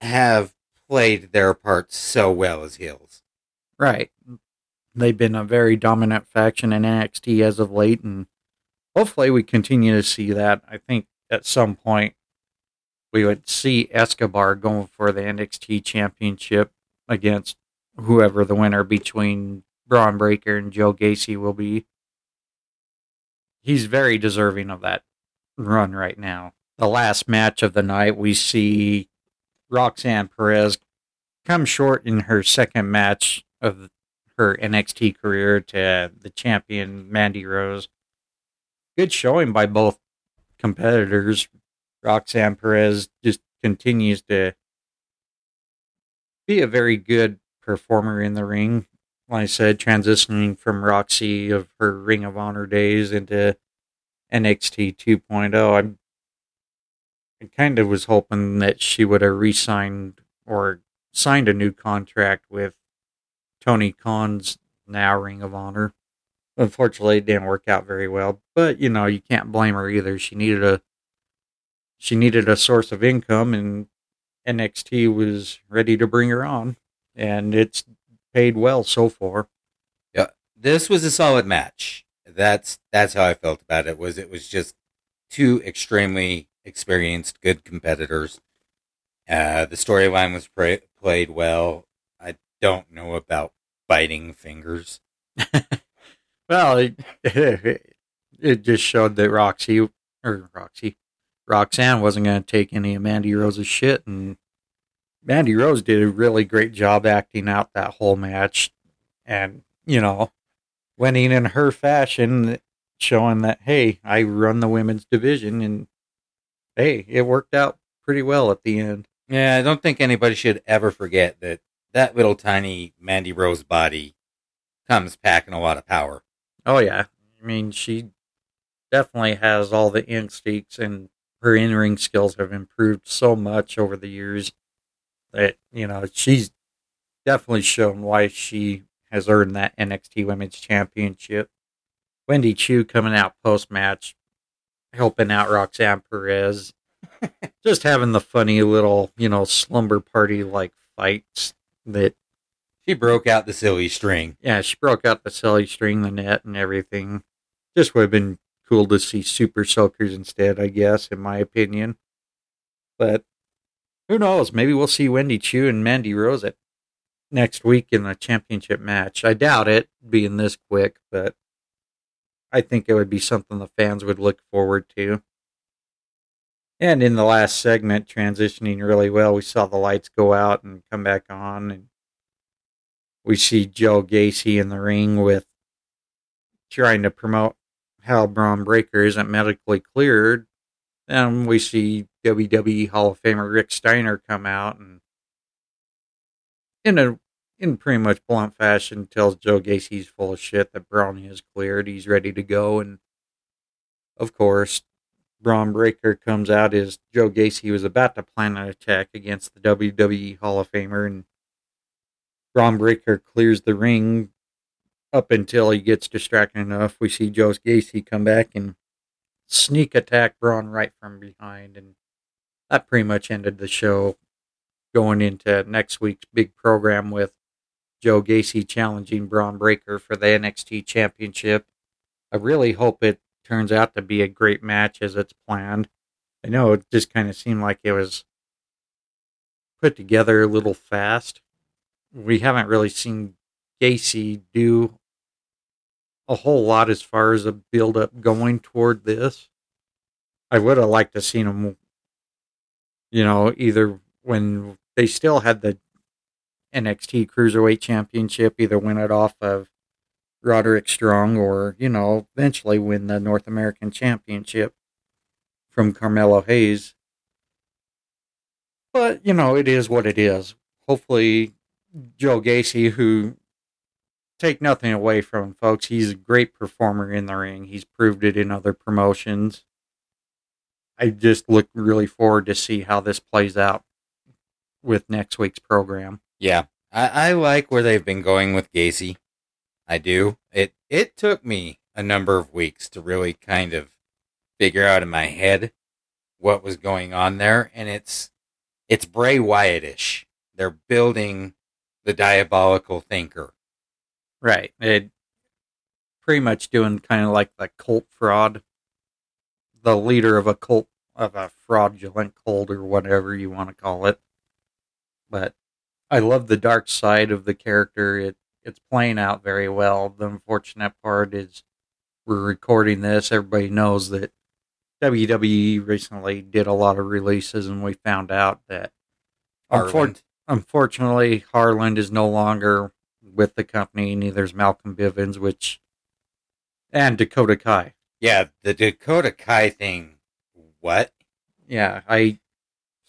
have played their part so well as heels. Right. They've been a very dominant faction in NXT as of late, and hopefully we continue to see that. I think at some point we would see Escobar going for the NXT championship against whoever the winner between Bron Breakker and Joe Gacy will be. He's very deserving of that run right now. The last match of the night, we see Roxanne Perez come short in her second match of her NXT career to the champion Mandy Rose. Good showing by both competitors. Roxanne Perez just continues to be a very good performer in the ring. Like I said, transitioning from Roxy of her Ring of Honor days into NXT 2.0. I'm I kind of was hoping that she would have re-signed or signed a new contract with Tony Khan's now Ring of Honor. Unfortunately, it didn't work out very well. But you know, you can't blame her either. She needed a she needed a source of income, and NXT was ready to bring her on, and it's paid well so far. Yeah, this was a solid match. That's that's how I felt about it. Was it was just two extremely experienced, good competitors. Uh, the storyline was pra- played well. I don't know about biting fingers. well, it, it just showed that Roxy or Roxy Roxanne wasn't going to take any of Mandy Rose's shit, and Mandy Rose did a really great job acting out that whole match, and you know, winning in her fashion, showing that hey, I run the women's division, and hey, it worked out pretty well at the end. Yeah, I don't think anybody should ever forget that that little tiny Mandy Rose body comes packing a lot of power. Oh yeah, I mean she definitely has all the instincts, and her in ring skills have improved so much over the years that you know she's definitely shown why she has earned that NXT Women's Championship. Wendy Choo coming out post match, helping out Roxanne Perez, just having the funny little you know slumber party like fights that she broke out the silly string. Yeah, she broke out the silly string, the net, and everything. Just would have been cool to see super soakers instead, I guess, in my opinion. But who knows? Maybe we'll see Wendy Choo and Mandy Rose at next week in a championship match. I doubt it being this quick, but I think it would be something the fans would look forward to. And in the last segment, transitioning really well, we saw the lights go out and come back on, and we see Joe Gacy in the ring with trying to promote how Bron Breakker isn't medically cleared. And we see WWE Hall of Famer Rick Steiner come out and in a in pretty much blunt fashion tells Joe Gacy he's full of shit that Bron is cleared, he's ready to go, and of course Bron Breakker comes out as Joe Gacy was about to plan an attack against the WWE Hall of Famer and Bron Breakker clears the ring up until he gets distracted enough. We see Joe Gacy come back and sneak attack Bron right from behind, and that pretty much ended the show. Going into next week's big program with Joe Gacy challenging Bron Breakker for the NXT Championship. I really hope it turns out to be a great match as it's planned. I know it just kind of seemed like it was put together a little fast. We haven't really seen Gacy do a whole lot as far as a build up going toward this. I would have liked to seen him, you know, either when they still had the NXT Cruiserweight Championship, either win it off of Roderick Strong or, you know, eventually win the North American Championship from Carmelo Hayes. But, you know, it is what it is. Hopefully, Joe Gacy, who take nothing away from him, folks. He's a great performer in the ring. He's proved it in other promotions. I just look really forward to see how this plays out with next week's program. Yeah, I, I like where they've been going with Gacy. I do. It it took me a number of weeks to really kind of figure out in my head what was going on there, and it's it's Bray Wyattish. They're building the diabolical thinker Right. It pretty much doing kind of like the cult fraud, the leader of a cult of a fraudulent cult or whatever you want to call it. But I love the dark side of the character. It it's playing out very well. The unfortunate part is we're recording this. Everybody knows that WWE recently did a lot of releases, and we found out that Harland. unfortunately Harland is no longer with the company. Neither is Malcolm Bivens, which and Dakota Kai. Yeah, the Dakota Kai thing. What? Yeah, I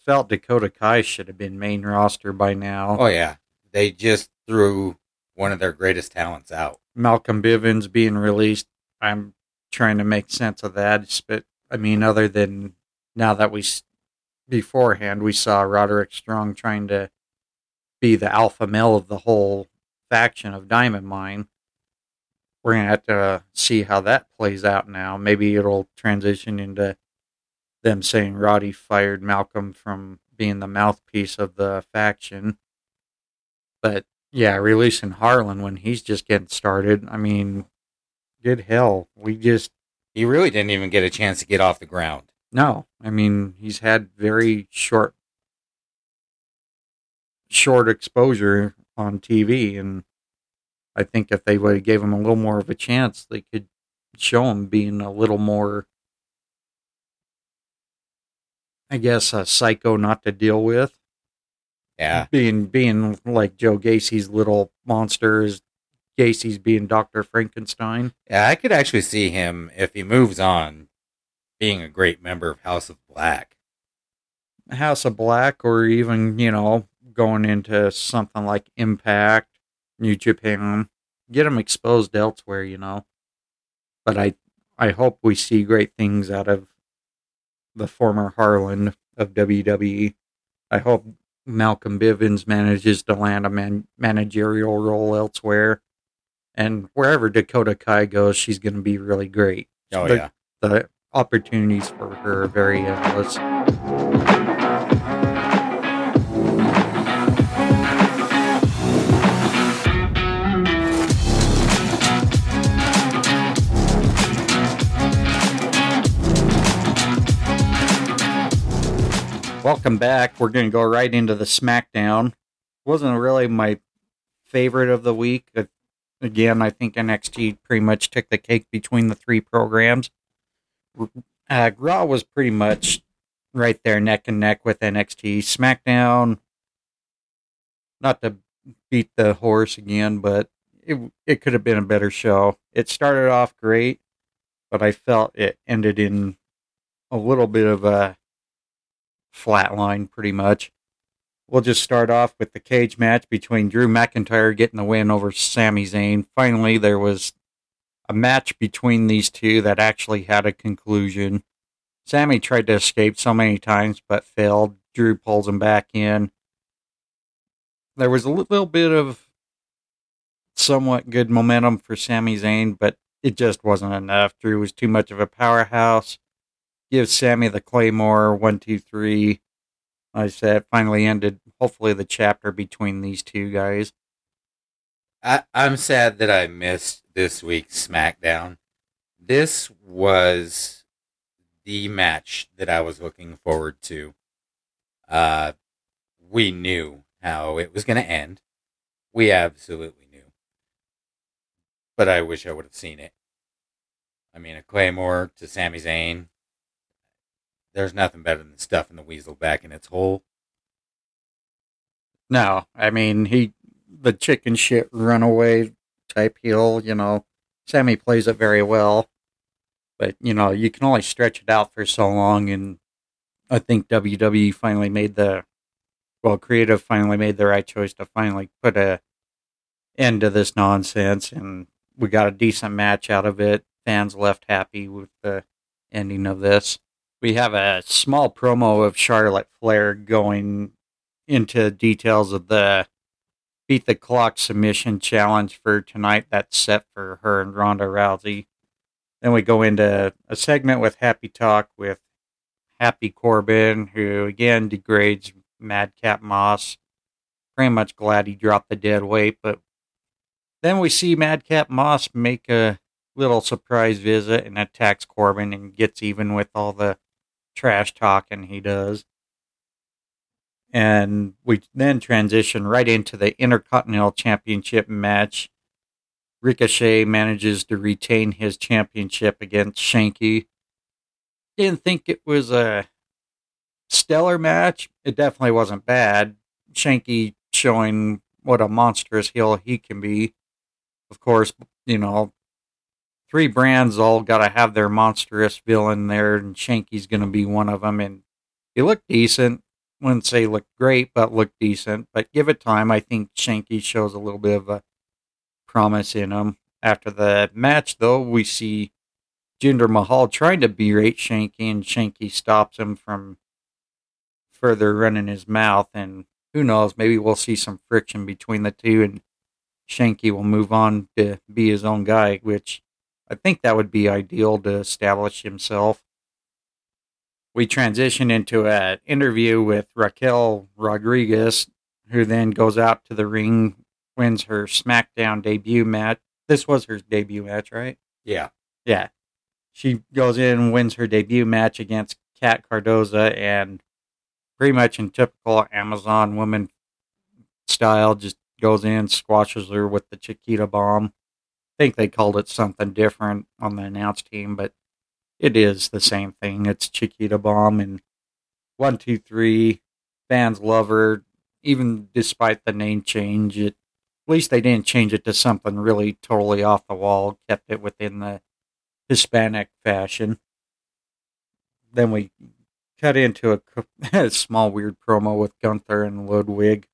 felt Dakota Kai should have been main roster by now. Oh yeah, they just threw one of their greatest talents out. Malcolm Bivens being released. I'm trying to make sense of that. But I mean, other than now that we beforehand we saw Roderick Strong trying to be the alpha male of the whole faction of Diamond Mine. We're going to have to uh, see how that plays out now. Maybe it'll transition into them saying Roddy fired Malcolm from being the mouthpiece of the faction. But yeah, releasing Harland when he's just getting started. I mean, good hell. We just He really didn't even get a chance to get off the ground. no. I mean, he's had very short short exposure on TV and I think if they would have gave him a little more of a chance, they could show him being a little more I guess a psycho not to deal with. Yeah. being being like Joe Gacy's little monsters, Gacy's being Doctor Frankenstein. Yeah, I could actually see him if he moves on being a great member of House of Black. House of Black, or even you know going into something like Impact, New Japan, get him exposed elsewhere, you know. But I I hope we see great things out of the former Harland of WWE. I hope Malcolm Bivens manages to land a man- managerial role elsewhere. And wherever Dakota Kai goes, she's going to be really great. Oh The- yeah. The opportunities for her are very endless. Welcome back. We're going to go right into the SmackDown. Wasn't really my favorite of the week. Uh, Again, I think NXT pretty much took the cake between the three programs. Uh, Raw was pretty much right there, neck and neck with NXT. SmackDown, not to beat the horse again, but it it could have been a better show. It started off great, but I felt it ended in a little bit of a flat line, pretty much. We'll just start off with the cage match between Drew McIntyre getting the win over Sami Zayn. Finally, there was a match between these two that actually had a conclusion. Sami tried to escape so many times but failed. Drew pulls him back in. There was a little bit of somewhat good momentum for Sami Zayn, but it just wasn't enough. Drew was too much of a powerhouse. Gives Sami the Claymore, one, two, three. I said finally ended hopefully the chapter between these two guys. I, I'm sad that I missed this week's SmackDown. This was the match that I was looking forward to. Uh, we knew how it was going to end. We absolutely knew. But I wish I would have seen it. I mean, a Claymore to Sami Zayn. There's nothing better than stuffing the weasel back in its hole. No, I mean he the chicken shit runaway type heel, you know. Sami plays it very well. But, you know, you can only stretch it out for so long and I think WWE finally made the well, creative finally made the right choice to finally put a end to this nonsense and we got a decent match out of it. Fans left happy with the ending of this. We have a small promo of Charlotte Flair going into details of the beat the clock submission challenge for tonight that's set for her and Ronda Rousey. Then we go into a segment with Happy Talk with Happy Corbin, who again degrades Madcap Moss. Pretty much glad he dropped the dead weight, but then we see Madcap Moss make a little surprise visit and attacks Corbin and gets even with all the trash talking he does and we then transition right into the Intercontinental Championship match. Ricochet manages to retain his championship against Shanky. Didn't think it was a stellar match. It definitely wasn't bad. Shanky showing what a monstrous heel he can be. Of course, you know, three brands all got to have their monstrous villain there, and Shanky's going to be one of them. And he looked decent wouldn't say look great, but looked decent. But give it time. I think Shanky shows a little bit of a promise in him. After the match, though, we see Jinder Mahal trying to berate Shanky, and Shanky stops him from further running his mouth. And who knows, maybe we'll see some friction between the two, and Shanky will move on to be his own guy, which I think that would be ideal to establish himself. we transition into an interview with Raquel Rodriguez, who then goes out to the ring, wins her SmackDown debut match. This was her debut match, right? Yeah. Yeah. She goes in, wins her debut match against Kat Cardoza, and pretty much in typical Amazon woman style, just goes in, squashes her with the Chiquita bomb. Think they called it something different on the announce team, but it is the same thing. It's Chiquita bomb and one, two, three. Fans love her, even despite the name change. It at least they didn't change it to something really totally off the wall. Kept it within the Hispanic fashion. Then we cut into a, a small weird promo with Gunther and Ludwig.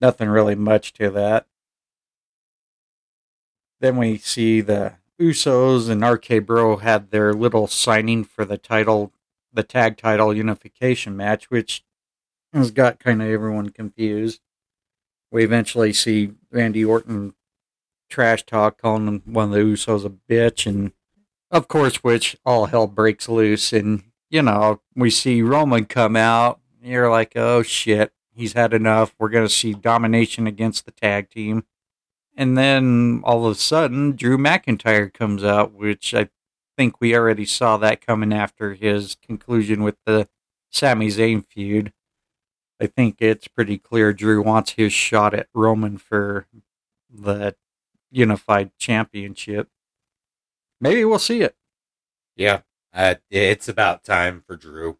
Nothing really much to that. Then we see the Usos and RK Bro had their little signing for the title, the tag title unification match, which has got kind of everyone confused. We eventually see Randy Orton trash talk calling one of the Usos a bitch, and of course, which all hell breaks loose. And you know, we see Roman come out. You're like, oh shit, he's had enough. We're gonna see domination against the tag team. And then all of a sudden, Drew McIntyre comes out, which I think we already saw that coming after his conclusion with the Sami Zayn feud. I think it's pretty clear Drew wants his shot at Roman for the unified championship. Maybe we'll see it. Yeah. Uh, it's about time for Drew.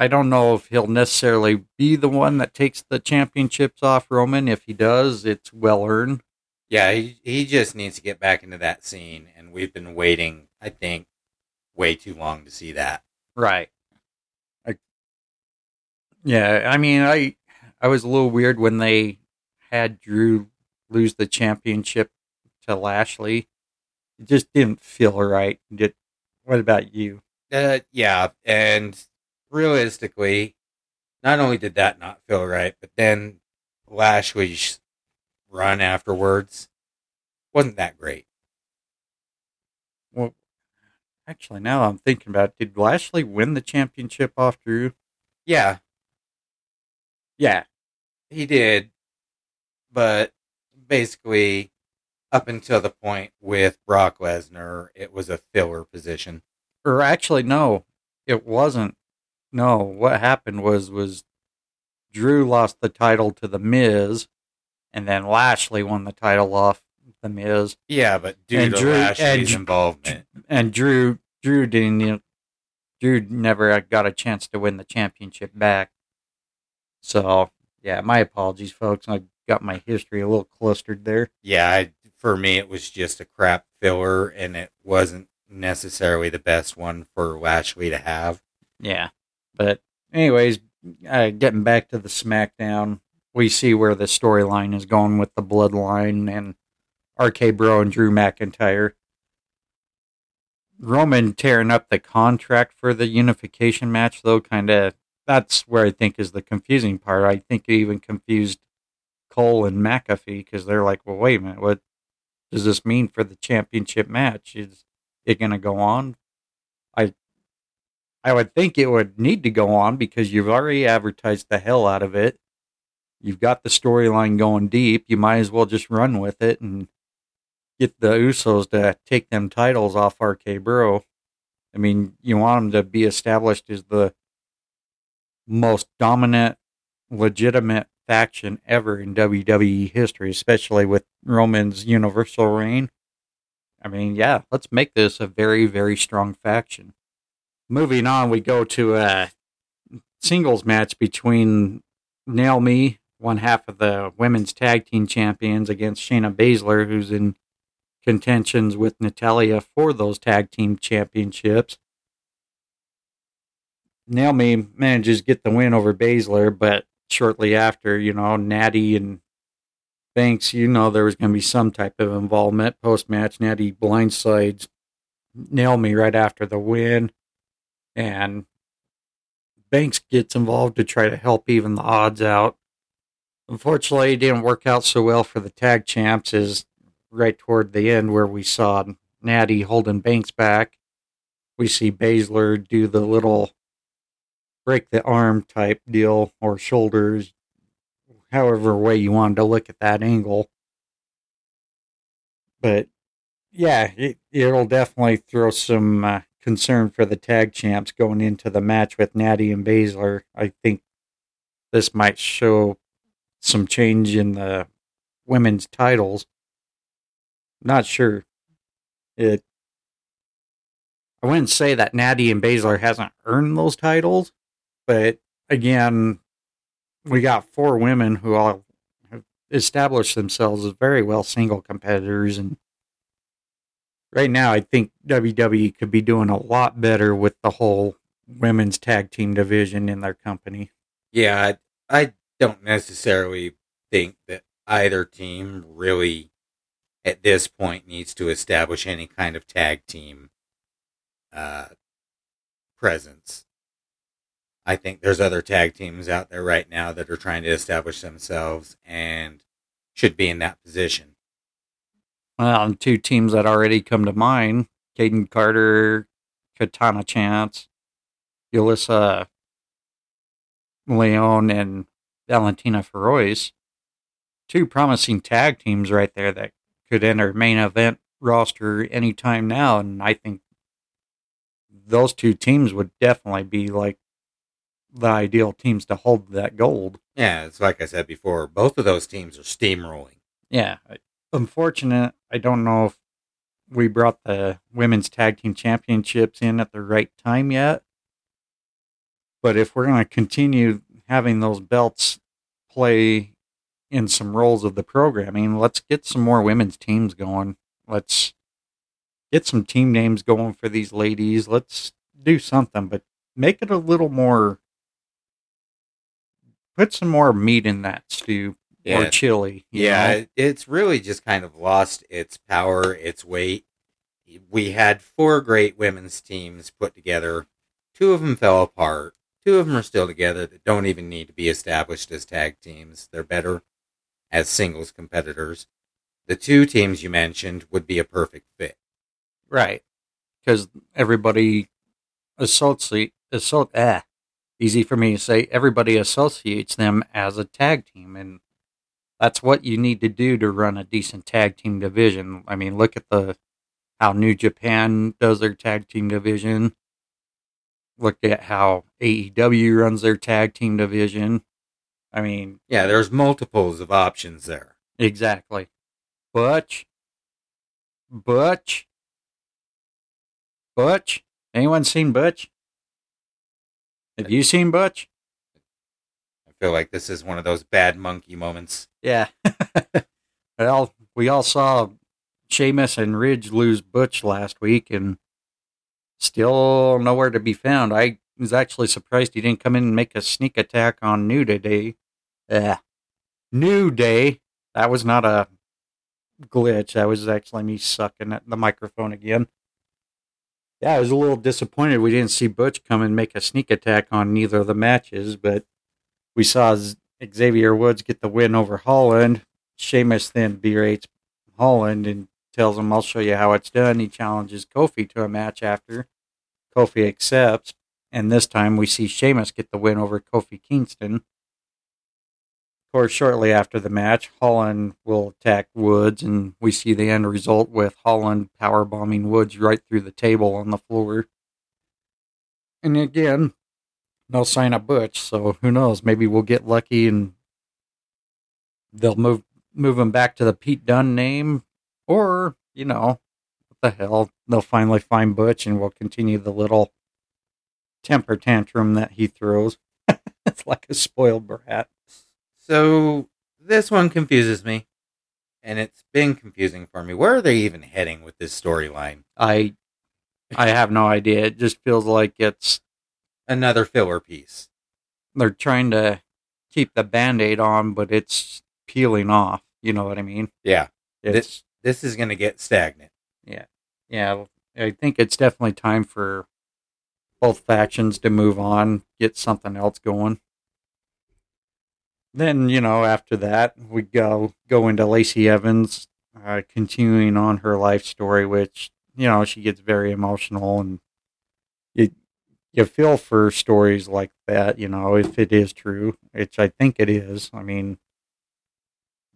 I don't know if he'll necessarily be the one that takes the championships off Roman. If he does, it's well earned. Yeah, he, he just needs to get back into that scene, and we've been waiting, I think, way too long to see that. Right. I, yeah, I mean, I I was a little weird when they had Drew lose the championship to Lashley. It just didn't feel right. Did what about you? Uh, yeah, and realistically, not only did that not feel right, but then Lashley's run afterwards wasn't that great. Well, actually, now I'm thinking about it, did Lashley win the championship off Drew? Yeah, Yeah. he did, but basically, up until the point with Brock Lesnar, it was a filler position. Or actually, no, it wasn't. No, what happened was was Drew lost the title to the Miz, and then Lashley won the title off the Miz, Yeah, but due And to Drew- Lashley's and involvement, and Drew Drew didn't. Drew never got a chance to win the championship back. So yeah, my apologies, folks. I got my history a little clustered there. yeah, I, for me, it was just a crap filler, and it wasn't necessarily the best one for Lashley to have. Yeah. But anyways, uh, getting back to the SmackDown, we see where the storyline is going with the Bloodline and RK Bro and Drew McIntyre. Roman tearing up the contract for the unification match, though, kind of that's where I think is the confusing part. I think it even confused Cole and McAfee because they're like, well, wait a minute, what does this mean for the championship match? Is it going to go on? I I would think it would need to go on because you've already advertised the hell out of it. You've got the storyline going deep. You might as well just run with it and get the Usos to take them titles off RK Bro. I mean, you want them to be established as the most dominant, legitimate faction ever in WWE history, especially with Roman's Universal reign. I mean, yeah, let's make this a very, very strong faction moving on, we go to a singles match between Naomi, one half of the women's tag team champions, against Shayna Baszler, who's in contentions with Natalya for those tag team championships. Naomi manages to get the win over Baszler, but shortly after, you know, Natty and Banks, you know, there was going to be some type of involvement post match. Natty blindsides Naomi right after the win and Banks gets involved to try to help even the odds out. Unfortunately, it didn't work out so well for the tag champs Is right toward the end where we saw Natty holding Banks back we see Baszler do the little break the arm type deal or shoulders, however way you wanted to look at that angle. But yeah, it, it'll definitely throw some uh, concern for the tag champs going into the match with Natty and Baszler. I think this might show some change in the women's titles. Not sure. It. I wouldn't say that Natty and Baszler hasn't earned those titles, but again, we got four women who all have established themselves as very well single competitors, and right now, I think WWE could be doing a lot better with the whole women's tag team division in their company. Yeah, I, I don't necessarily think that either team really, at this point, needs to establish any kind of tag team uh, presence. I think there's other tag teams out there right now that are trying to establish themselves and should be in that position. Well, two teams that already come to mind Kayden Carter, Katana Chance, Yulisa Leon, and Valentina Feroz. Two promising tag teams right there that could enter main event roster anytime now. And I think those two teams would definitely be like the ideal teams to hold that gold. Yeah, it's like I said before, both of those teams are steamrolling. Yeah. Unfortunate. I don't know if we brought the women's tag team championships in at the right time yet. But if we're going to continue having those belts play in some roles of the programming, let's get some more women's teams going. Let's get some team names going for these ladies. Let's do something, but make it a little more put some more meat in that stew Yeah. or chili. you Yeah, know? it's really just kind of lost its power, its weight. We had four great women's teams put together. Two of them fell apart. Two of them are still together that don't even need to be established as tag teams. They're better as singles competitors. The two teams you mentioned would be a perfect fit. right. Because everybody associate associate ah, easy for me to say. Everybody associates them as a tag team, and that's what you need to do to run a decent tag team division. I mean, look at the how New Japan does their tag team division. Look at how AEW runs their tag team division. I mean, Yeah, there's multiples of options there. Exactly. Butch. Butch. Butch. Anyone seen Butch? Have you seen Butch? Feel like this is one of those bad monkey moments. Yeah. well, we all saw Sheamus and Ridge lose Butch last week and still nowhere to be found. I was actually surprised he didn't come in and make a sneak attack on New Day. Yeah. New Day. That was not a glitch. That was actually me sucking at the microphone again. Yeah, I was a little disappointed we didn't see Butch come and make a sneak attack on neither of the matches, but we saw Xavier Woods get the win over Holland. Sheamus then berates Holland and tells him, I'll show you how it's done. He challenges Kofi to a match after. Kofi accepts, and this time we see Sheamus get the win over Kofi Kingston. Of course, shortly after the match, Holland will attack Woods, and we see the end result with Holland power bombing Woods right through the table on the floor. And again, no sign of Butch, so who knows? Maybe we'll get lucky and they'll move move him back to the Pete Dunne name, or you know, what the hell? They'll finally find Butch, and we'll continue the little temper tantrum that he throws. it's like a spoiled brat. So this one confuses me, and it's been confusing for me. Where are they even heading with this storyline? I I have no idea. It just feels like it's Another filler piece. they're trying to keep the band-aid on, but it's peeling off. You know what I mean? Yeah, It's this is going to get stagnant. Yeah. Yeah, I think it's definitely time for both factions to move on, get something else going. Then, you know, after that, we go go into Lacey Evans, uh, continuing on her life story, which, you know, she gets very emotional and you feel for stories like that, you know, if it is true, which I think it is. I mean,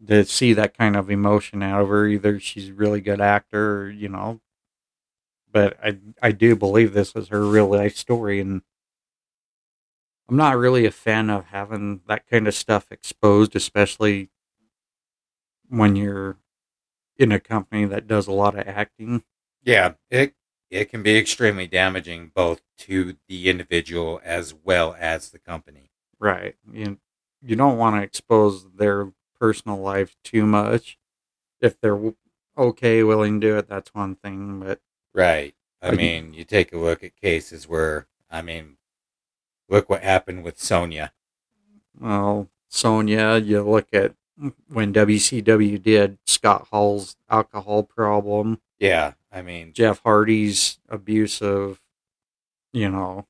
to see that kind of emotion out of her, either she's a really good actor, or, you know. But I I do believe this is her real life story, and I'm not really a fan of having that kind of stuff exposed, especially when you're in a company that does a lot of acting. Yeah, it it can be extremely damaging both to the individual as well as the company. Right. You you don't want to expose their personal life too much. If they're okay, willing to do it, that's one thing. But right. I mean, you take a look at cases where I mean, look what happened with Sonya. well, Sonya, you look at when WCW did Scott Hall's alcohol problem, Yeah, I mean, Jeff Hardy's abusive. You know,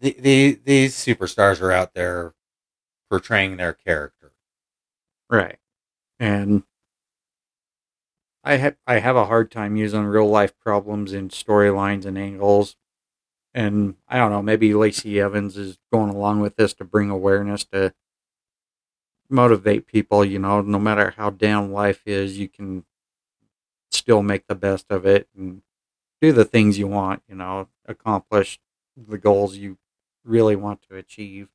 the, the these superstars are out there portraying their character. Right. And I have I have a hard time using real life problems in storylines and angles. And I don't know, maybe Lacey Evans is going along with this to bring awareness to motivate people, you know, no matter how down life is, you can still make the best of it and do the things you want, you know, accomplish the goals you really want to achieve.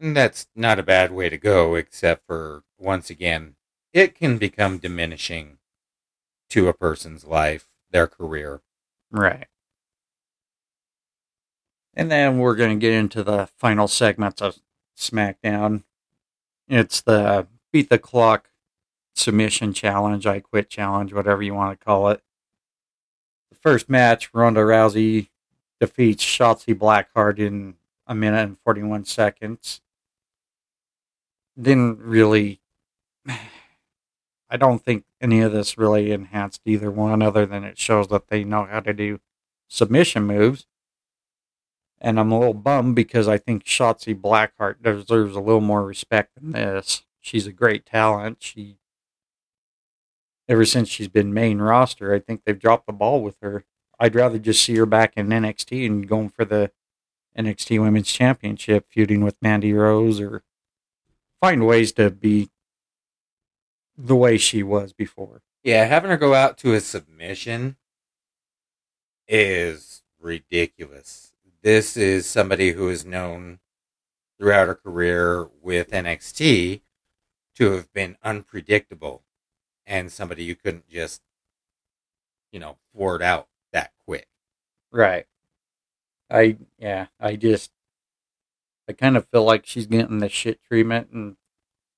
And that's not a bad way to go, except for once again, it can become diminishing to a person's life, their career. Right. And then we're going to get into the final segments of SmackDown. It's the beat the clock submission challenge, I quit challenge, whatever you want to call it. The first match, Ronda Rousey defeats Shotzi Blackheart in a minute and 41 seconds. Didn't really. I don't think any of this really enhanced either one, other than it shows that they know how to do submission moves. And I'm a little bummed because I think Shotzi Blackheart deserves a little more respect than this. She's a great talent. She, ever since she's been main roster, I think they've dropped the ball with her. I'd rather just see her back in NXT and going for the NXT Women's Championship, feuding with Mandy Rose, or find ways to be the way she was before. Yeah, having her go out to a submission is ridiculous. This is somebody who is known throughout her career with NXT to have been unpredictable and somebody you couldn't just, you know, thwart out that quick. Right. I yeah, I just I kind of feel like she's getting the shit treatment and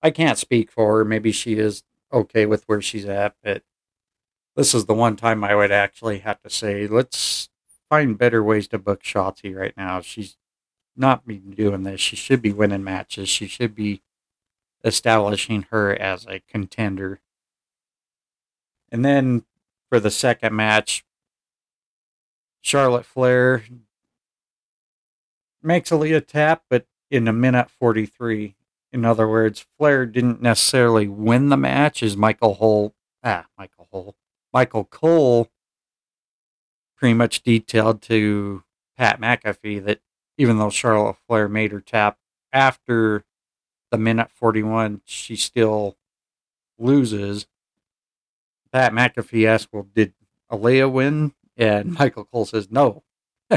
I can't speak for her. Maybe she is okay with where she's at, but this is the one time I would actually have to say, let's find better ways to book Shotzi right now. She's not be doing this. She should be winning matches. She should be establishing her as a contender. And then for the second match, Charlotte Flair makes Aaliyah tap, but in a minute 43. In other words, Flair didn't necessarily win the match as Michael Hole, ah, Michael Hole, Michael Cole pretty much detailed to Pat McAfee that even though Charlotte Flair made her tap after the minute 41, she still loses. Pat McAfee asked, well, did Aaliyah win? And Michael Cole says, no,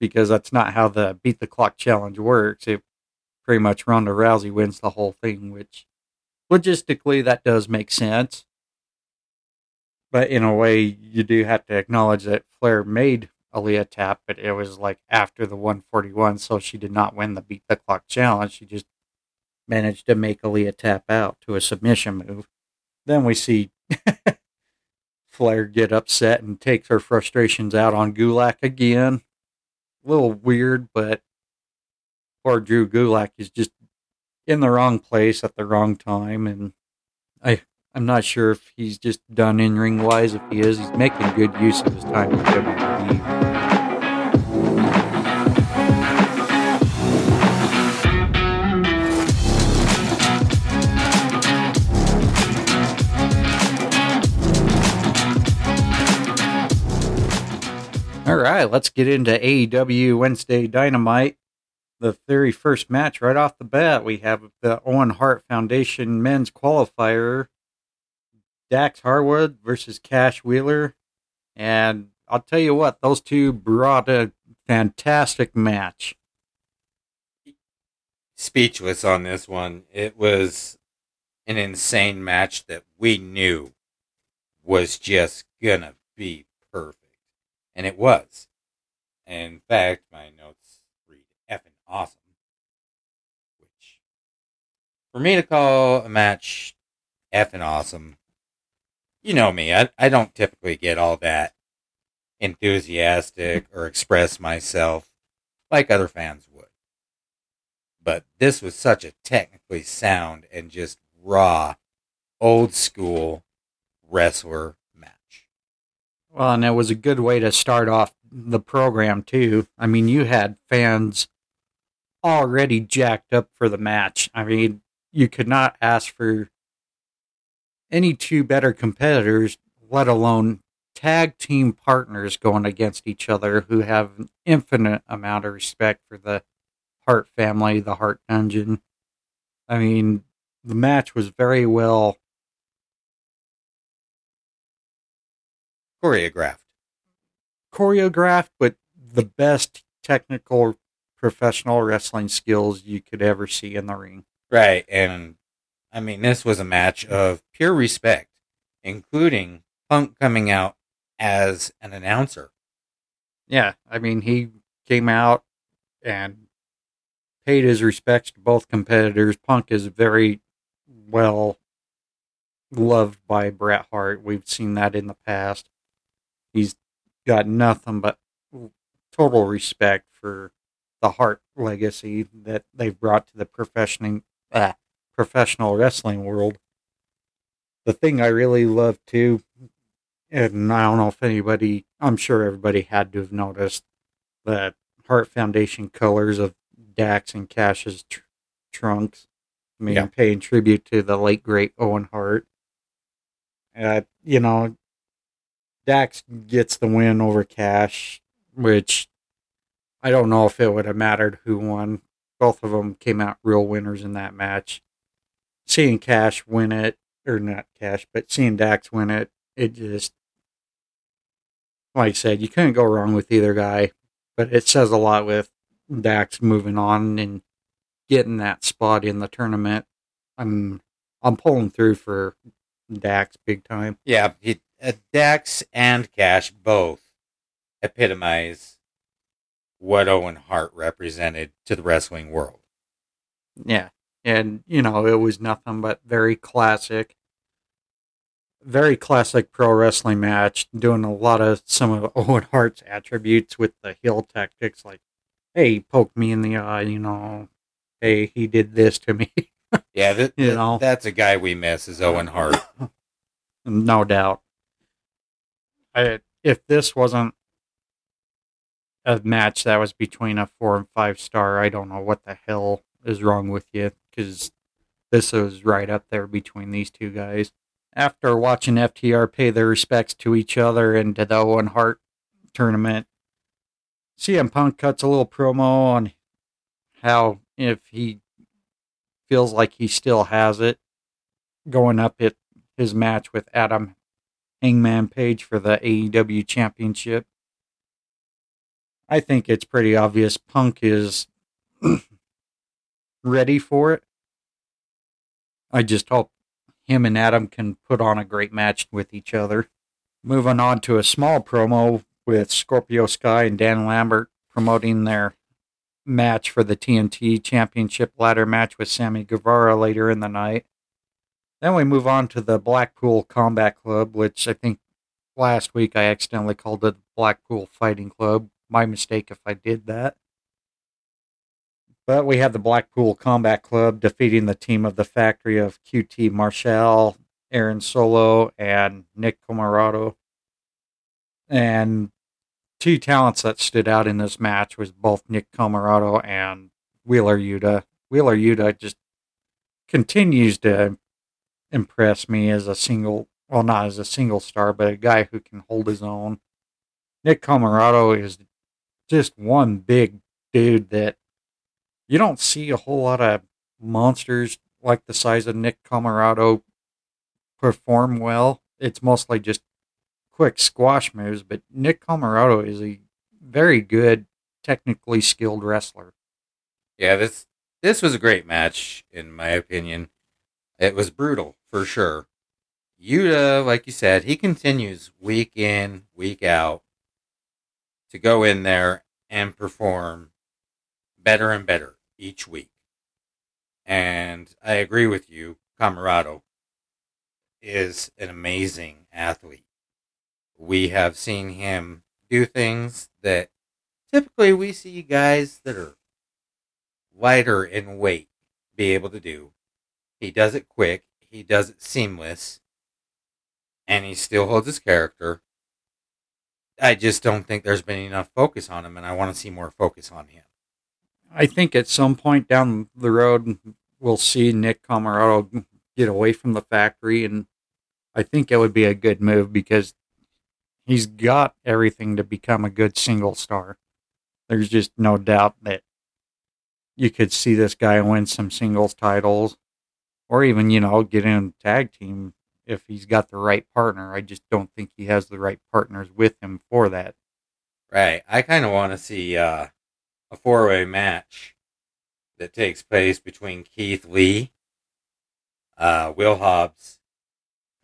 because that's not how the beat the clock challenge works. It pretty much Ronda Rousey wins the whole thing, which logistically that does make sense. But in a way, you do have to acknowledge that Flair made Aaliyah tap, but it was like after the 141, so she did not win the beat the clock challenge. She just managed to make Aaliyah tap out to a submission move. Then we see Flair get upset and takes her frustrations out on Gulak again. A little weird, but poor Drew Gulak is just in the wrong place at the wrong time, and I I'm not sure if he's just done in ring wise. If he is, he's making good use of his time with WWE. All right, let's get into AEW Wednesday Dynamite. The very first match right off the bat, we have the Owen Hart Foundation men's qualifier, Dax Harwood versus Cash Wheeler. And I'll tell you what, those two brought a fantastic match. Speechless on this one. It was an insane match that we knew was just gonna be perfect. And it was. In fact, my notes read effing awesome. Which, for me to call a match effing awesome, you know me, I, I don't typically get all that enthusiastic or express myself like other fans would. But this was such a technically sound and just raw, old school wrestler well, and it was a good way to start off the program too. I mean, you had fans already jacked up for the match. I mean, you could not ask for any two better competitors, let alone tag team partners going against each other who have an infinite amount of respect for the Hart family, the Hart Dungeon. I mean, the match was very well choreographed. Choreographed, but the best technical professional wrestling skills you could ever see in the ring. Right. And I mean, this was a match of pure respect, including Punk coming out as an announcer. Yeah. I mean, he came out and paid his respects to both competitors. Punk is very well loved by Bret Hart. We've seen that in the past he's got nothing but total respect for the Hart legacy that they've brought to the professional uh, professional wrestling world. The thing I really love too, and I don't know if anybody, I'm sure everybody had to have noticed the Hart Foundation colors of Dax and Cash's tr- trunks. I mean, yeah. paying tribute to the late great Owen Hart. Uh, you know, Dax gets the win over Cash, which I don't know if it would have mattered who won. Both of them came out real winners in that match. Seeing Cash win it, or not Cash, but seeing Dax win it, it just, like I said, you couldn't go wrong with either guy. But it says a lot with Dax moving on and getting that spot in the tournament. I'm I'm pulling through for Dax big time. Yeah, he Dax and Cash both epitomize what Owen Hart represented to the wrestling world. Yeah. And, you know, it was nothing but very classic, very classic pro wrestling match, doing a lot of some of Owen Hart's attributes with the heel tactics, like, hey, poke me in the eye, you know, hey, he did this to me. yeah, you know, that's a guy we miss is Owen Hart. no doubt. I, if this wasn't a match that was between a four and five star, I don't know what the hell is wrong with you because this is right up there between these two guys. After watching FTR pay their respects to each other and to the Owen Hart tournament, CM Punk cuts a little promo on how if he feels like he still has it going up at his match with Adam Hangman Page for the AEW Championship. I think it's pretty obvious Punk is ready for it. I just hope him and Adam can put on a great match with each other. Moving on to a small promo with Scorpio Sky and Dan Lambert promoting their match for the TNT Championship ladder match with Sammy Guevara later in the night. Then we move on to the Blackpool Combat Club, which I think last week I accidentally called it Blackpool Fighting Club. My mistake if I did that. But we have the Blackpool Combat Club defeating the team of the factory of QT Marshall, Aaron Solo, and Nick Comoroto. And two talents that stood out in this match was both Nick Comoroto and Wheeler Yuta. Wheeler Yuta just continues to impress me as a single, well, not as a single star, but a guy who can hold his own. Nick Comoroto is just one big dude that you don't see a whole lot of monsters like the size of Nick Comoroto perform well. It's mostly just quick squash moves, but Nick Comoroto is a very good, technically skilled wrestler. Yeah, this this was a great match in my opinion. It was brutal for sure. Yuta, like you said, he continues week in, week out to go in there and perform better and better each week. And I agree with you, Comoroto is an amazing athlete. We have seen him do things that typically we see guys that are lighter in weight be able to do. He does it quick, he does it seamless, and he still holds his character. I just don't think there's been enough focus on him, and I want to see more focus on him. I think at some point down the road, we'll see Nick Comoroto get away from the factory, and I think it would be a good move because he's got everything to become a good single star. There's just no doubt that you could see this guy win some singles titles or even, you know, get in a tag team if he's got the right partner. I just don't think he has the right partners with him for that. Right. I kind of want to see uh, a four way match that takes place between Keith Lee, uh, Will Hobbs,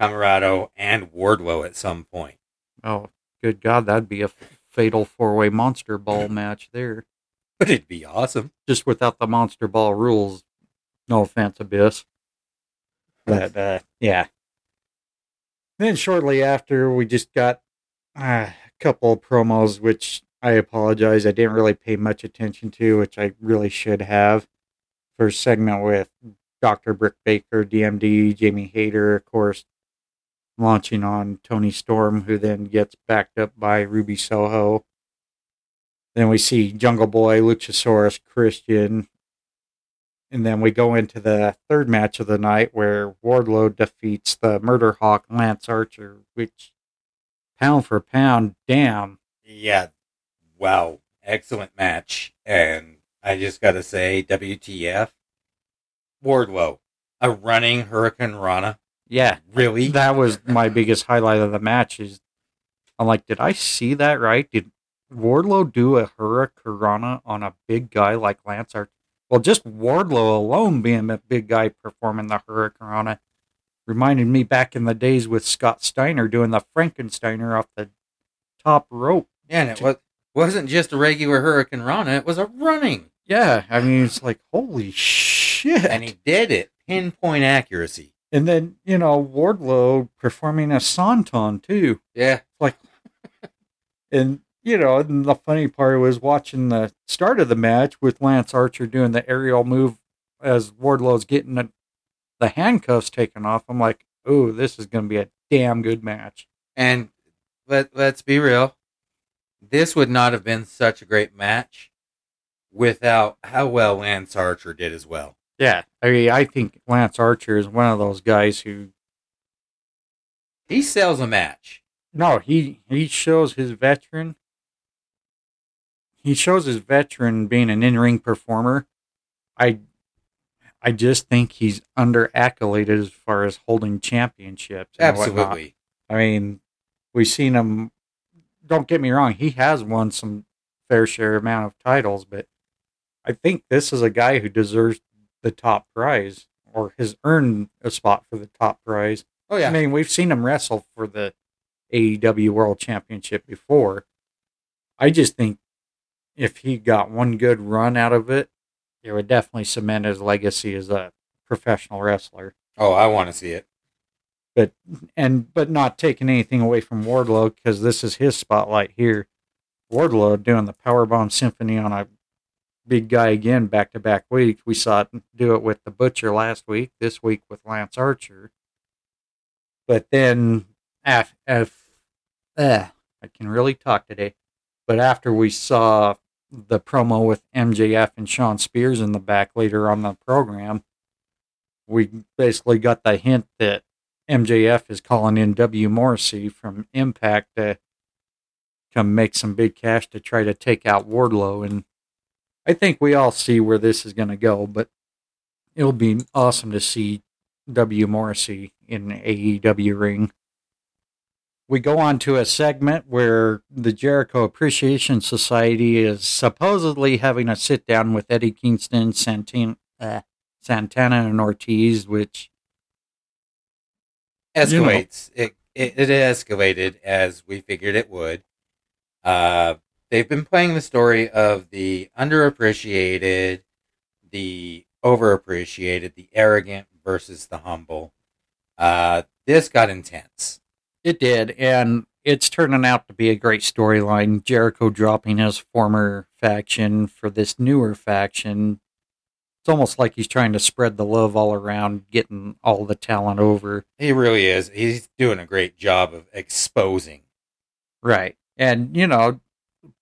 Comoroto, and Wardlow at some point. Oh, good God, that'd be a fatal four way monster ball match there. But it'd be awesome. Just without the monster ball rules. No offense, Abyss. But uh, yeah. Then shortly after, we just got uh, a couple of promos, which I apologize. I didn't really pay much attention to, which I really should have. First segment with Dr. Britt Baker, DMD, Jamie Hayter, of course, launching on Toni Storm, who then gets backed up by Ruby Soho. Then we see Jungle Boy, Luchasaurus, Christian. And then we go into the third match of the night where Wardlow defeats the Murder Hawk Lance Archer, which pound for pound, damn. Yeah. Wow. Excellent match. And I just got to say, WTF. Wardlow, a running hurricanrana. Yeah, Really? that was my biggest highlight of the match. Is I'm like, did I see that right? Did Wardlow do a hurricanrana on a big guy like Lance Archer? Well, just Wardlow alone being a big guy performing the hurricanrana uh, reminded me back in the days with Scott Steiner doing the Frankensteiner off the top rope. Yeah, and it was, wasn't just a regular hurricanrana, it was a running. Yeah, I mean, it's like holy shit. And he did it. Pinpoint accuracy. and then you know Wardlow performing a senton too. Yeah. like and you know and the funny part was watching the start of the match with lance archer doing the aerial move as wardlow's getting the, the handcuffs taken off i'm like oh this is going to be a damn good match And let, let's be real. This would not have been such a great match without how well Lance Archer did as well. yeah i mean i think lance archer is one of those guys who He sells a match. no he he shows his veteran he shows his veteran being an in-ring performer i i just think he's under accoladed as far as holding championships. Absolutely. i mean we've seen him don't get me wrong he has won some fair share amount of titles but i think this is a guy who deserves the top prize or has earned a spot for the top prize Oh, yeah. I mean, we've seen him wrestle for the AEW World Championship before. I just think if he got one good run out of it, it would definitely cement his legacy as a professional wrestler. oh, I want to see it. But and but not taking anything away from Wardlow because this is his spotlight here. Wardlow doing the Powerbomb Symphony on a big guy again back to back weeks. We saw it do it with the Butcher last week. This week with Lance Archer. But then, af, af, eh, I can really talk today. But after we saw the promo with MJF and Shawn Spears in the back later on the program, we basically got the hint that MJF is calling in W. Morrissey from Impact to come make some big cash to try to take out Wardlow. And I think we all see where this is going to go, but it'll be awesome to see W. Morrissey in AEW ring. We go on to a segment where the Jericho Appreciation Society is supposedly having a sit down with Eddie Kingston, Santana, uh, Santana, and Ortiz, which escalates. You know. it, it, it escalated as we figured it would. Uh, they've been playing the story of the underappreciated, the overappreciated, the arrogant versus the humble. Uh, this got intense. It did, and it's turning out to be a great storyline. Jericho dropping his former faction for this newer faction. It's almost like he's trying to spread the love all around, getting all the talent over. He really is. He's doing a great job of exposing. Right. And, you know,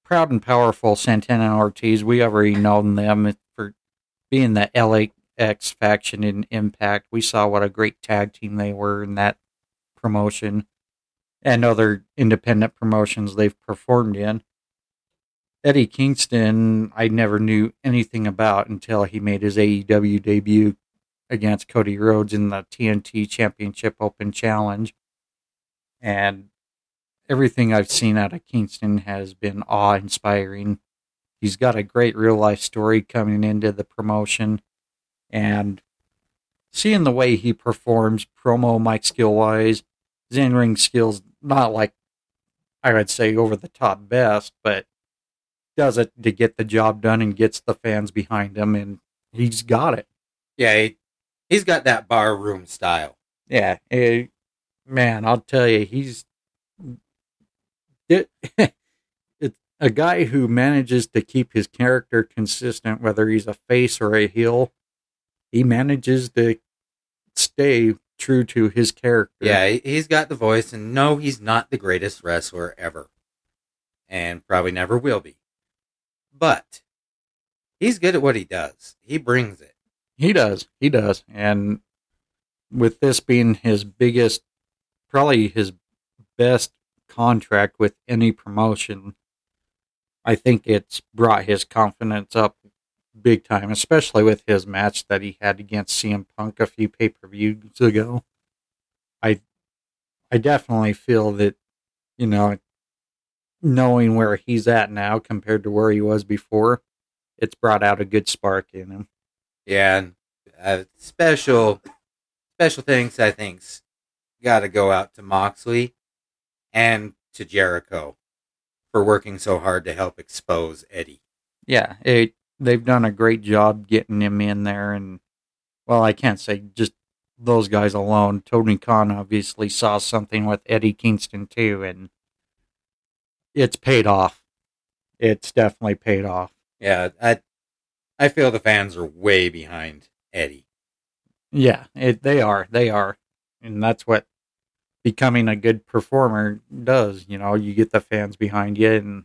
proud and powerful Santana and Ortiz, we already known them for being the LAX faction in Impact. We saw what a great tag team they were in that promotion and other independent promotions they've performed in. Eddie Kingston, I never knew anything about until he made his AEW debut against Cody Rhodes in the TNT Championship Open Challenge. And everything I've seen out of Kingston has been awe inspiring. He's got a great real life story coming into the promotion, and seeing the way he performs, promo mic skill wise, his in ring skills, not like I would say over the top best, but does it to get the job done and gets the fans behind him, and he's got it. Yeah, he, he's got that bar room style. Yeah, eh, man, I'll tell you, he's it, it's a guy who manages to keep his character consistent, whether he's a face or a heel. He manages to stay true to his character. Yeah, he's got the voice, and no, he's not the greatest wrestler ever, and probably never will be. But he's good at what he does. He brings it. He does. He does. And with this being his biggest, probably his best contract with any promotion, I think it's brought his confidence up big time, especially with his match that he had against CM Punk a few pay per views ago. I I definitely feel that, you know, knowing where he's at now compared to where he was before, it's brought out a good spark in him. Yeah, and uh, special special things I think's got to go out to Moxley and to Jericho for working so hard to help expose Eddie. Yeah, it, they've done a great job getting him in there, and well, I can't say just those guys alone. Tony Khan obviously saw something with Eddie Kingston too, and it's paid off. It's definitely paid off. Yeah, I I feel the fans are way behind Eddie. Yeah, it, they are. They are, and that's what becoming a good performer does. You know, you get the fans behind you, and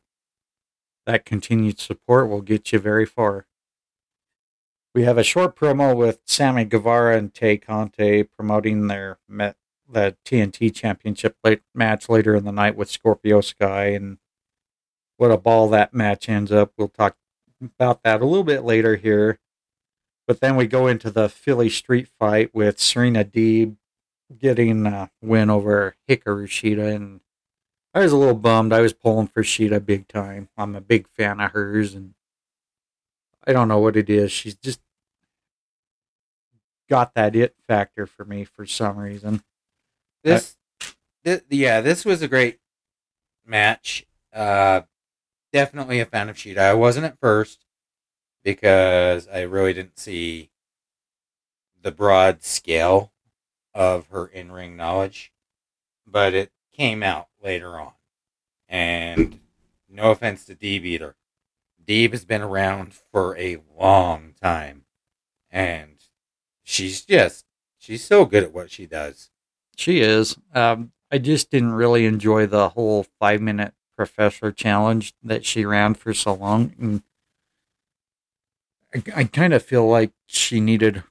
that continued support will get you very far. We have a short promo with Sammy Guevara and Tay Conti promoting their met, the TNT Championship late, match later in the night with Scorpio Sky, and what a ball that match ends up. We'll talk about that a little bit later here. But then we go into the Philly street fight with Serena Deeb getting a win over Hikaru Shida, and I was a little bummed. I was pulling for Shida big time. I'm a big fan of hers, and I don't know what it is. She's just got that it factor for me for some reason. This, yeah, this was a great match. Uh, definitely a fan of Shida. I wasn't at first because I really didn't see the broad scale of her in ring knowledge, but it came out later on. And no offense to Deeb either. Deeb has been around for a long time. And she's just, she's so good at what she does. She is. Um, I just didn't really enjoy the whole five minute professor challenge that she ran for so long. And I, I kind of feel like she needed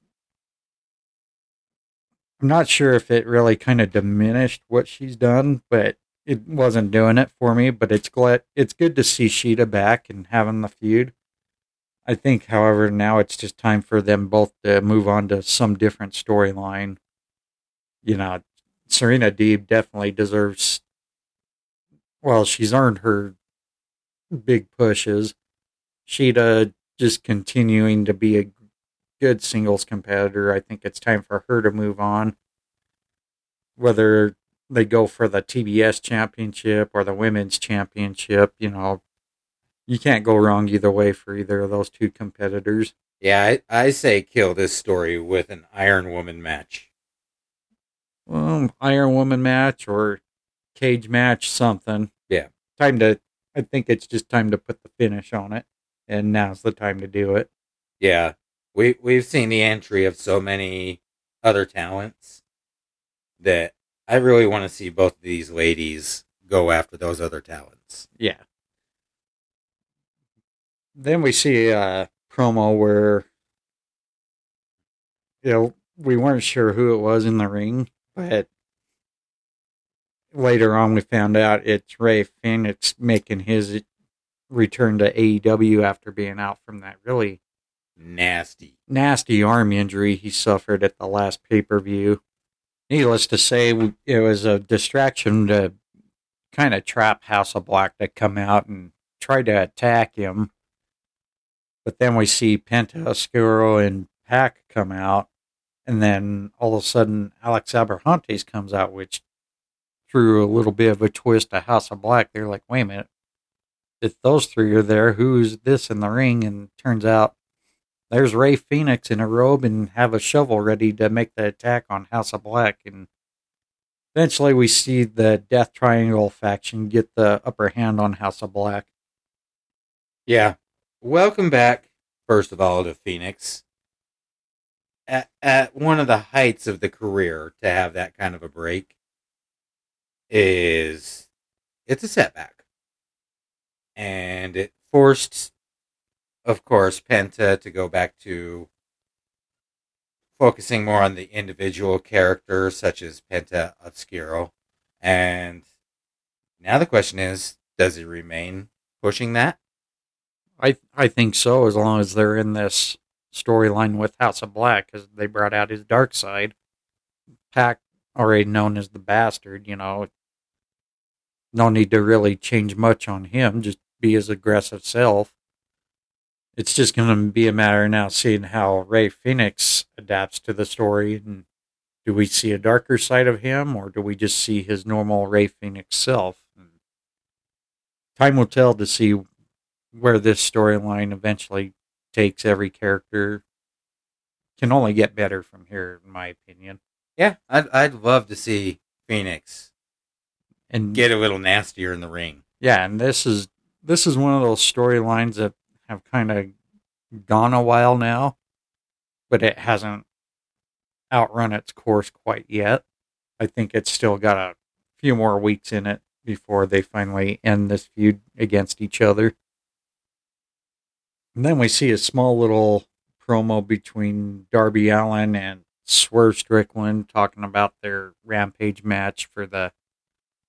I'm not sure if it really kind of diminished what she's done, but it wasn't doing it for me, but it's glad it's good to see Shida back and having the feud. I think, however, now it's just time for them both to move on to some different storyline. You know, Serena Deeb definitely deserves. Well, she's earned her big pushes. Shida just continuing to be a good singles competitor. I think it's time for her to move on. Whether they go for the TBS championship or the women's championship, you know, you can't go wrong either way for either of those two competitors. Yeah, I, I say kill this story with an Iron Woman match. Well, Iron Woman match or cage match, something. Yeah. Time to, I think it's just time to put the finish on it. And now's the time to do it. Yeah. We, we've seen the entry of so many other talents that I really want to see both of these ladies go after those other talents. Yeah then we see a promo where you know we weren't sure who it was in the ring, but later on we found out it's Rey Fenix making his return to AEW after being out from that really nasty, nasty arm injury he suffered at the last pay per view. Needless to say, it was a distraction to kind of trap House of Black to come out and try to attack him. But then we see Penta, Oscuro, and Pac come out, and then all of a sudden Alex Abrahantes comes out, which threw a little bit of a twist to House of Black. They're like, wait a minute, if those three are there, who's this in the ring? And turns out there's Rey Fenix in a robe and have a shovel ready to make the attack on House of Black. And eventually we see the Death Triangle faction get the upper hand on House of Black. Yeah, welcome back, first of all, to Fenix. At, at one of the heights of the career, to have that kind of a break is it's a setback. And it forced, of course, Penta to go back to focusing more on the individual characters, such as Penta Oscuro. And now the question is does he remain pushing that? I I think so, as long as they're in this storyline with House of Black, because they brought out his dark side. Pac, already known as the bastard, you know, no need to really change much on him. Just be his aggressive self. It's just going to be a matter now seeing how Rey Fenix adapts to the story. And do we see a darker side of him, or do we just see his normal Rey Fenix self? Time will tell to see where this storyline eventually takes every character can only get better from here, in my opinion. Yeah, I'd I'd love to see Fenix and get a little nastier in the ring. Yeah, and this is this is one of those storylines that have kind of gone a while now, but it hasn't outrun its course quite yet. I think it's still got a few more weeks in it before they finally end this feud against each other. And then we see a small little promo between Darby Allin and Swerve Strickland talking about their Rampage match for the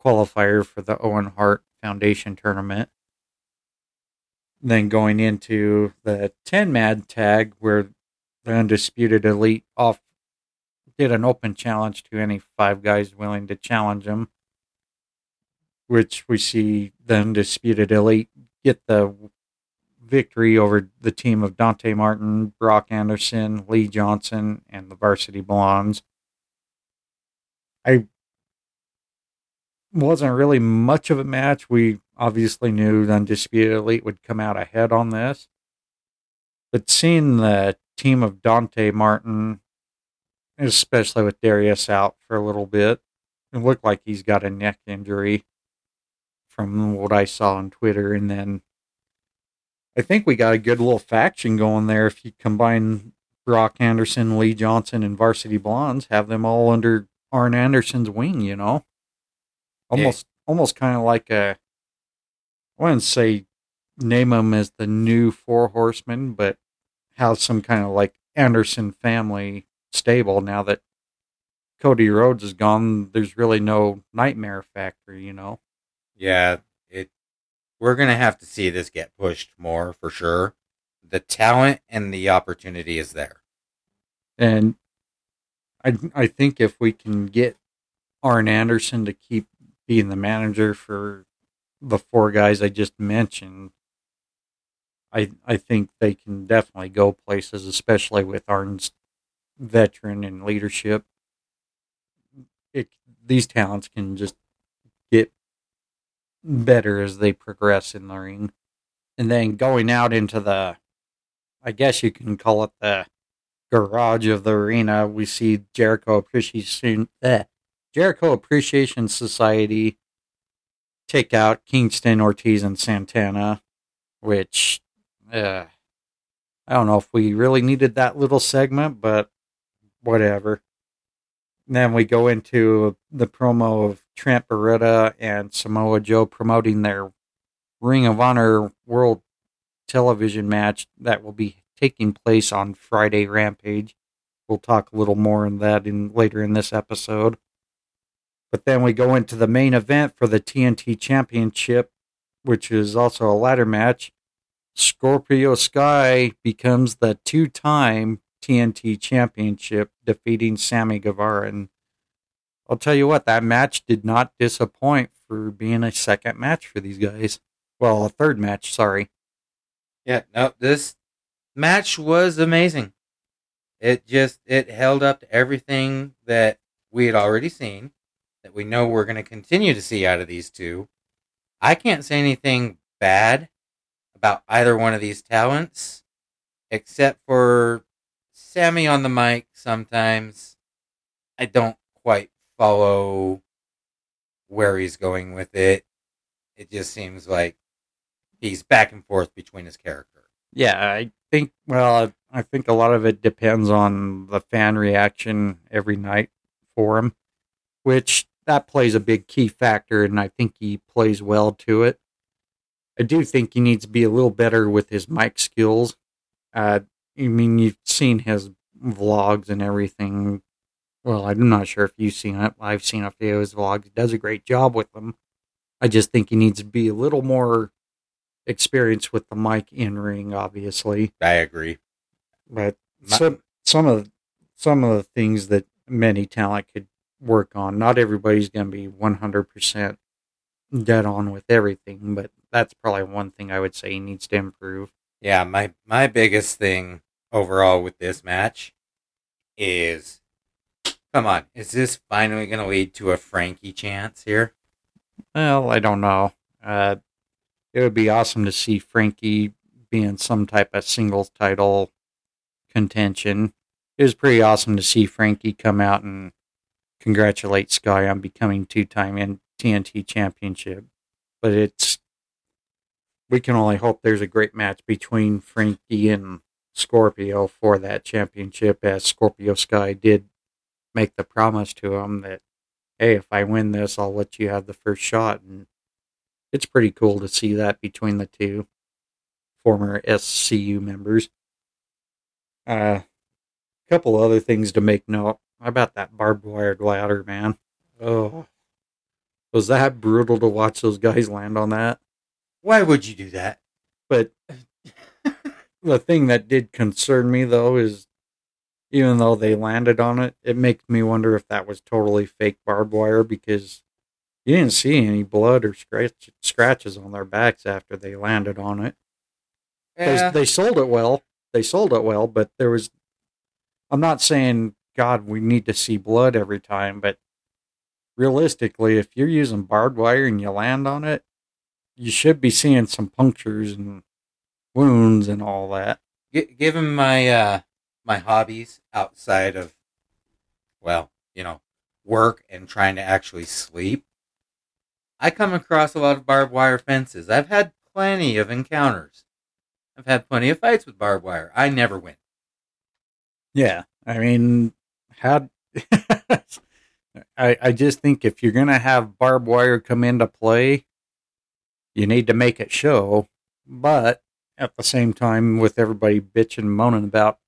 qualifier for the Owen Hart Foundation tournament. Then going into the 10 mad tag where the Undisputed Elite off did an open challenge to any five guys willing to challenge them, which we see the Undisputed Elite get the victory over the team of Dante Martin, Brock Anderson, Lee Johnson, and the Varsity Blondes. I wasn't really much of a match. We obviously knew the Undisputed Elite would come out ahead on this. But seeing the team of Dante Martin, especially with Darius out for a little bit, it looked like he's got a neck injury from what I saw on Twitter. And then I think we got a good little faction going there. If you combine Brock Anderson, Lee Johnson, and Varsity Blondes, have them all under Arn Anderson's wing, you know, almost yeah. almost kind of like a. I wouldn't say name them as the new Four Horsemen, but have some kind of like Anderson family stable now that Cody Rhodes is gone, there's really no Nightmare Factor, you know. Yeah, it. We're gonna have to see this get pushed more for sure. The talent and the opportunity is there. And I I think if we can get Arn Anderson to keep being the manager for the four guys I just mentioned, I I think they can definitely go places, especially with Arn's veteran and leadership. It, these talents can just get better as they progress in the ring. And then going out into the, I guess you can call it the garage of the arena, we see Jericho Appreciation, eh, Jericho Appreciation Society take out Kingston, Ortiz, and Santana, which uh, I don't know if we really needed that little segment, but whatever. And then we go into the promo of Trent Beretta and Samoa Joe promoting their Ring of Honor World Television match that will be taking place on Friday Rampage. We'll talk a little more on that in later in this episode. But then we go into the main event for the TNT Championship, which is also a ladder match. Scorpio Sky becomes the two time TNT Championship, defeating Sammy Guevara. And I'll tell you what, that match did not disappoint for being a second match for these guys. Well, a third match, sorry. Yeah, no, this match was amazing. It just it held up to everything that we had already seen, that we know we're going to continue to see out of these two. I can't say anything bad about either one of these talents, except for Sammy on the mic. Sometimes I don't quite follow where he's going with it. It just seems like he's back and forth between his character. Yeah, I think, well, I think a lot of it depends on the fan reaction every night for him, which that plays a big key factor, and I think he plays well to it. I do think he needs to be a little better with his mic skills. Uh, I mean, you've seen his vlogs and everything. Well, I'm not sure if you've seen it. I've seen a few of his vlogs. He does a great job with them. I just think he needs to be a little more experienced with the mic in ring, obviously. I agree. But some some of some of the things that many talent could work on. Not everybody's going to be 100% dead on with everything, but that's probably one thing I would say he needs to improve. Yeah, my my biggest thing overall with this match is come on, is this finally going to lead to a Frankie chance here? Well, I don't know. Uh, it would be awesome to see Frankie being some type of singles title contention. It was pretty awesome to see Frankie come out and congratulate Sky on becoming two-time TNT championship. But it's we can only hope there's a great match between Frankie and Scorpio for that championship, as Scorpio Sky did make the promise to him that, hey, if I win this, I'll let you have the first shot. And it's pretty cool to see that between the two former SCU members. Uh, a couple other things to make note How about that barbed wire ladder, man. Oh, was that brutal to watch those guys land on that? Why would you do that? But the thing that did concern me though is even though they landed on it, it makes me wonder if that was totally fake barbed wire because you didn't see any blood or scratch, scratches on their backs after they landed on it. They- Yeah. They, sold it well. They sold it well, but there was. I'm not saying God we need to see blood every time, but realistically, if you're using barbed wire and you land on it, you should be seeing some punctures and wounds and all that. G- given my uh my hobbies outside of well you know work and trying to actually sleep. I come across a lot of barbed wire fences. I've had plenty of encounters. I've had plenty of fights with barbed wire. I never win. Yeah, I mean, how? I I just think if you're gonna have barbed wire come into play, you need to make it show. But at the same time, with everybody bitching and moaning about,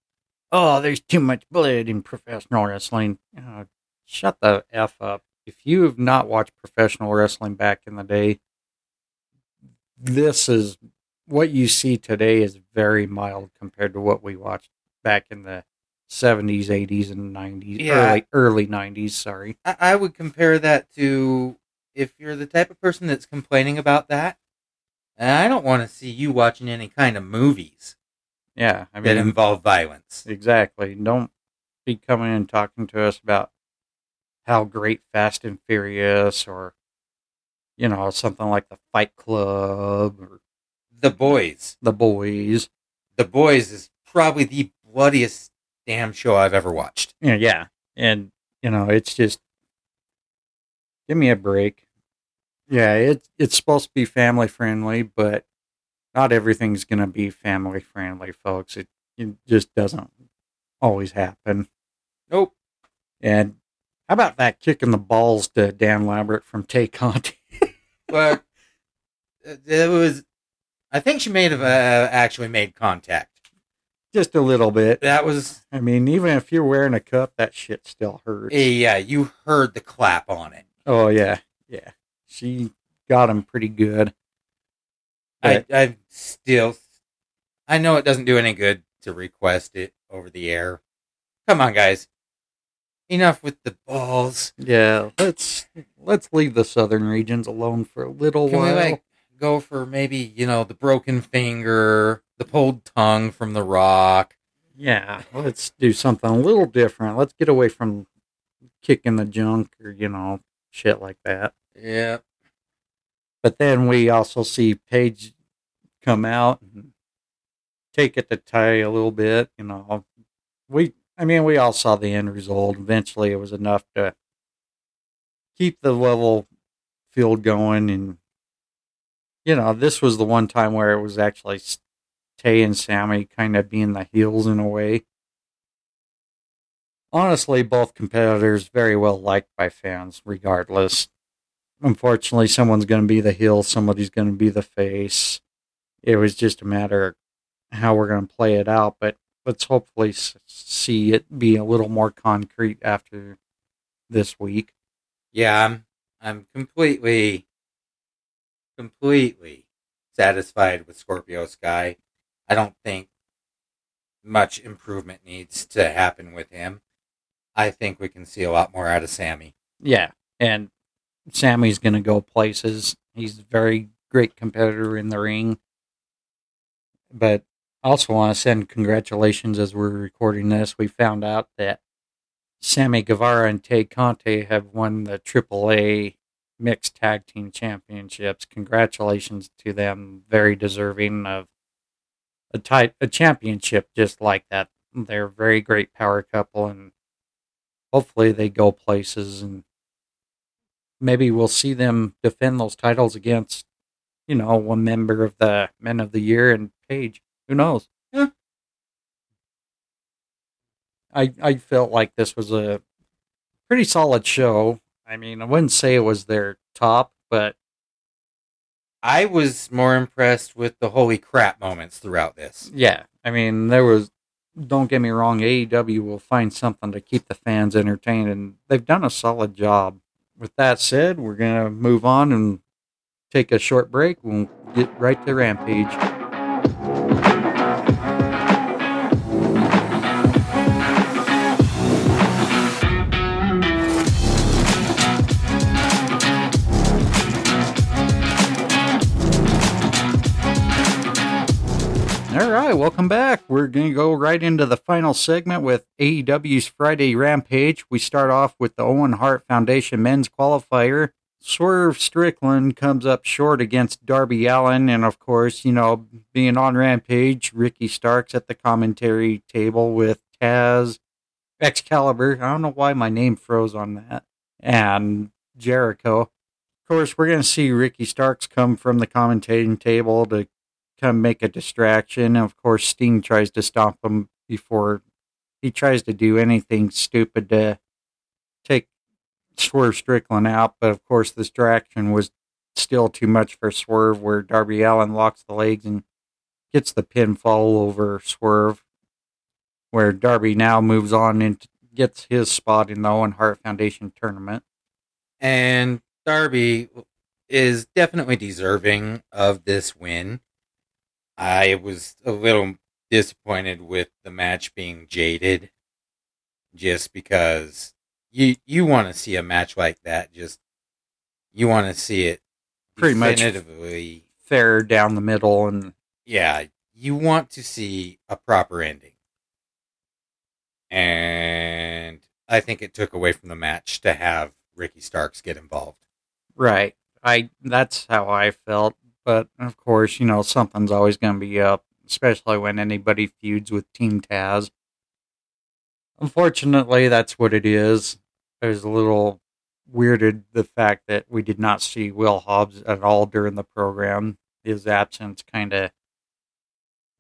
oh, there's too much blood in professional wrestling. Uh, shut the f up. If you have not watched professional wrestling back in the day, this is what you see today is very mild compared to what we watched back in the 70s, 80s, and 90s, Yeah. early early 90s. Sorry. I, I would compare that to if you're the type of person that's complaining about that. I don't want to see you watching any kind of movies Yeah, I mean, that involve violence. exactly. Don't be coming and talking to us about how great Fast and Furious or you know something like the Fight Club or The Boys. the Boys. The Boys is probably the bloodiest damn show I've ever watched. Yeah, yeah, and you know it's just give me a break. Yeah, it it's supposed to be family friendly, but not everything's gonna be family friendly, folks. It, it just doesn't always happen. Nope. And how about that kicking the balls to Dan Lambert from Tay Conti? But uh, it was. I think she may have uh, actually made contact. Just a little bit. That was. I mean, even if you're wearing a cup, that shit still hurts. Yeah, you heard the clap on it. Oh yeah, yeah. She got him pretty good. I, I still, I know it doesn't do any good to request it over the air. Come on, guys. Enough with the balls. Yeah, let's let's leave the southern regions alone for a little Can we while. like go for maybe you know the broken finger, the pulled tongue from the rock? yeah, let's do something a little different. Let's get away from kicking the junk or you know shit like that. Yeah, But then we also see Paige come out and take it to Ty a little bit. You know, we I mean we all saw the end result. Eventually, it was enough to keep the level field going, and you know this was the one time where it was actually Tay and Sammy kind of being the heels in a way. Honestly, both competitors very well liked by fans, regardless unfortunately someone's going to be the heel somebody's going to be the face it was just a matter of how we're going to play it out but let's hopefully see it be a little more concrete after this week yeah. I'm I'm completely, completely satisfied with Scorpio Sky. I don't think much improvement needs to happen with him. I think we can see a lot more out of Sammy. yeah and sammy's going to go places he's a very great competitor in the ring but also want to send congratulations as we're recording this we found out that Sammy Guevara and Tay Conti have won the AAA Mixed Tag Team Championships. Congratulations to them. Very deserving of a ti- a championship just like that. They're a very great power couple, and hopefully they go places. And maybe we'll see them defend those titles against, you know, one member of the Men of the Year and Paige. Who knows? Yeah. I I felt like this was a pretty solid show. I mean, I wouldn't say it was their top, but I was more impressed with the holy crap moments throughout this. yeah, I mean, there was. Don't get me wrong, AEW will find something to keep the fans entertained, and they've done a solid job. With that said, we're gonna move on and take a short break. We'll get right to Rampage. All right, welcome back. We're going to go right into the final segment with AEW's Friday Rampage. We start off with the Owen Hart Foundation men's qualifier. Swerve Strickland comes up short against Darby Allin. And of course, you know, being on Rampage, Ricky Starks at the commentary table with Taz, Excalibur. I don't know why my name froze on that. And Jericho. Of course, we're going to see Ricky Starks come from the commentating table to come make a distraction. Of course, Sting tries to stop him before he tries to do anything stupid to take Swerve Strickland out. But of course, the distraction was still too much for Swerve, where Darby Allin locks the legs and gets the pinfall over Swerve. Where Darby now moves on and gets his spot in the Owen Hart Foundation tournament. And Darby is definitely deserving of this win. I was a little disappointed with the match being jaded just because you you want to see a match like that just you want to see it Pretty much definitively Fair down the middle, and yeah, you want to see a proper ending. And I think it took away from the match to have Ricky Starks get involved. right. I that's how I felt. But of course, you know something's always going to be up, especially when anybody feuds with Team Taz. Unfortunately, that's what it is. I was a little weirded the fact that we did not see Will Hobbs at all during the program. His absence kind of,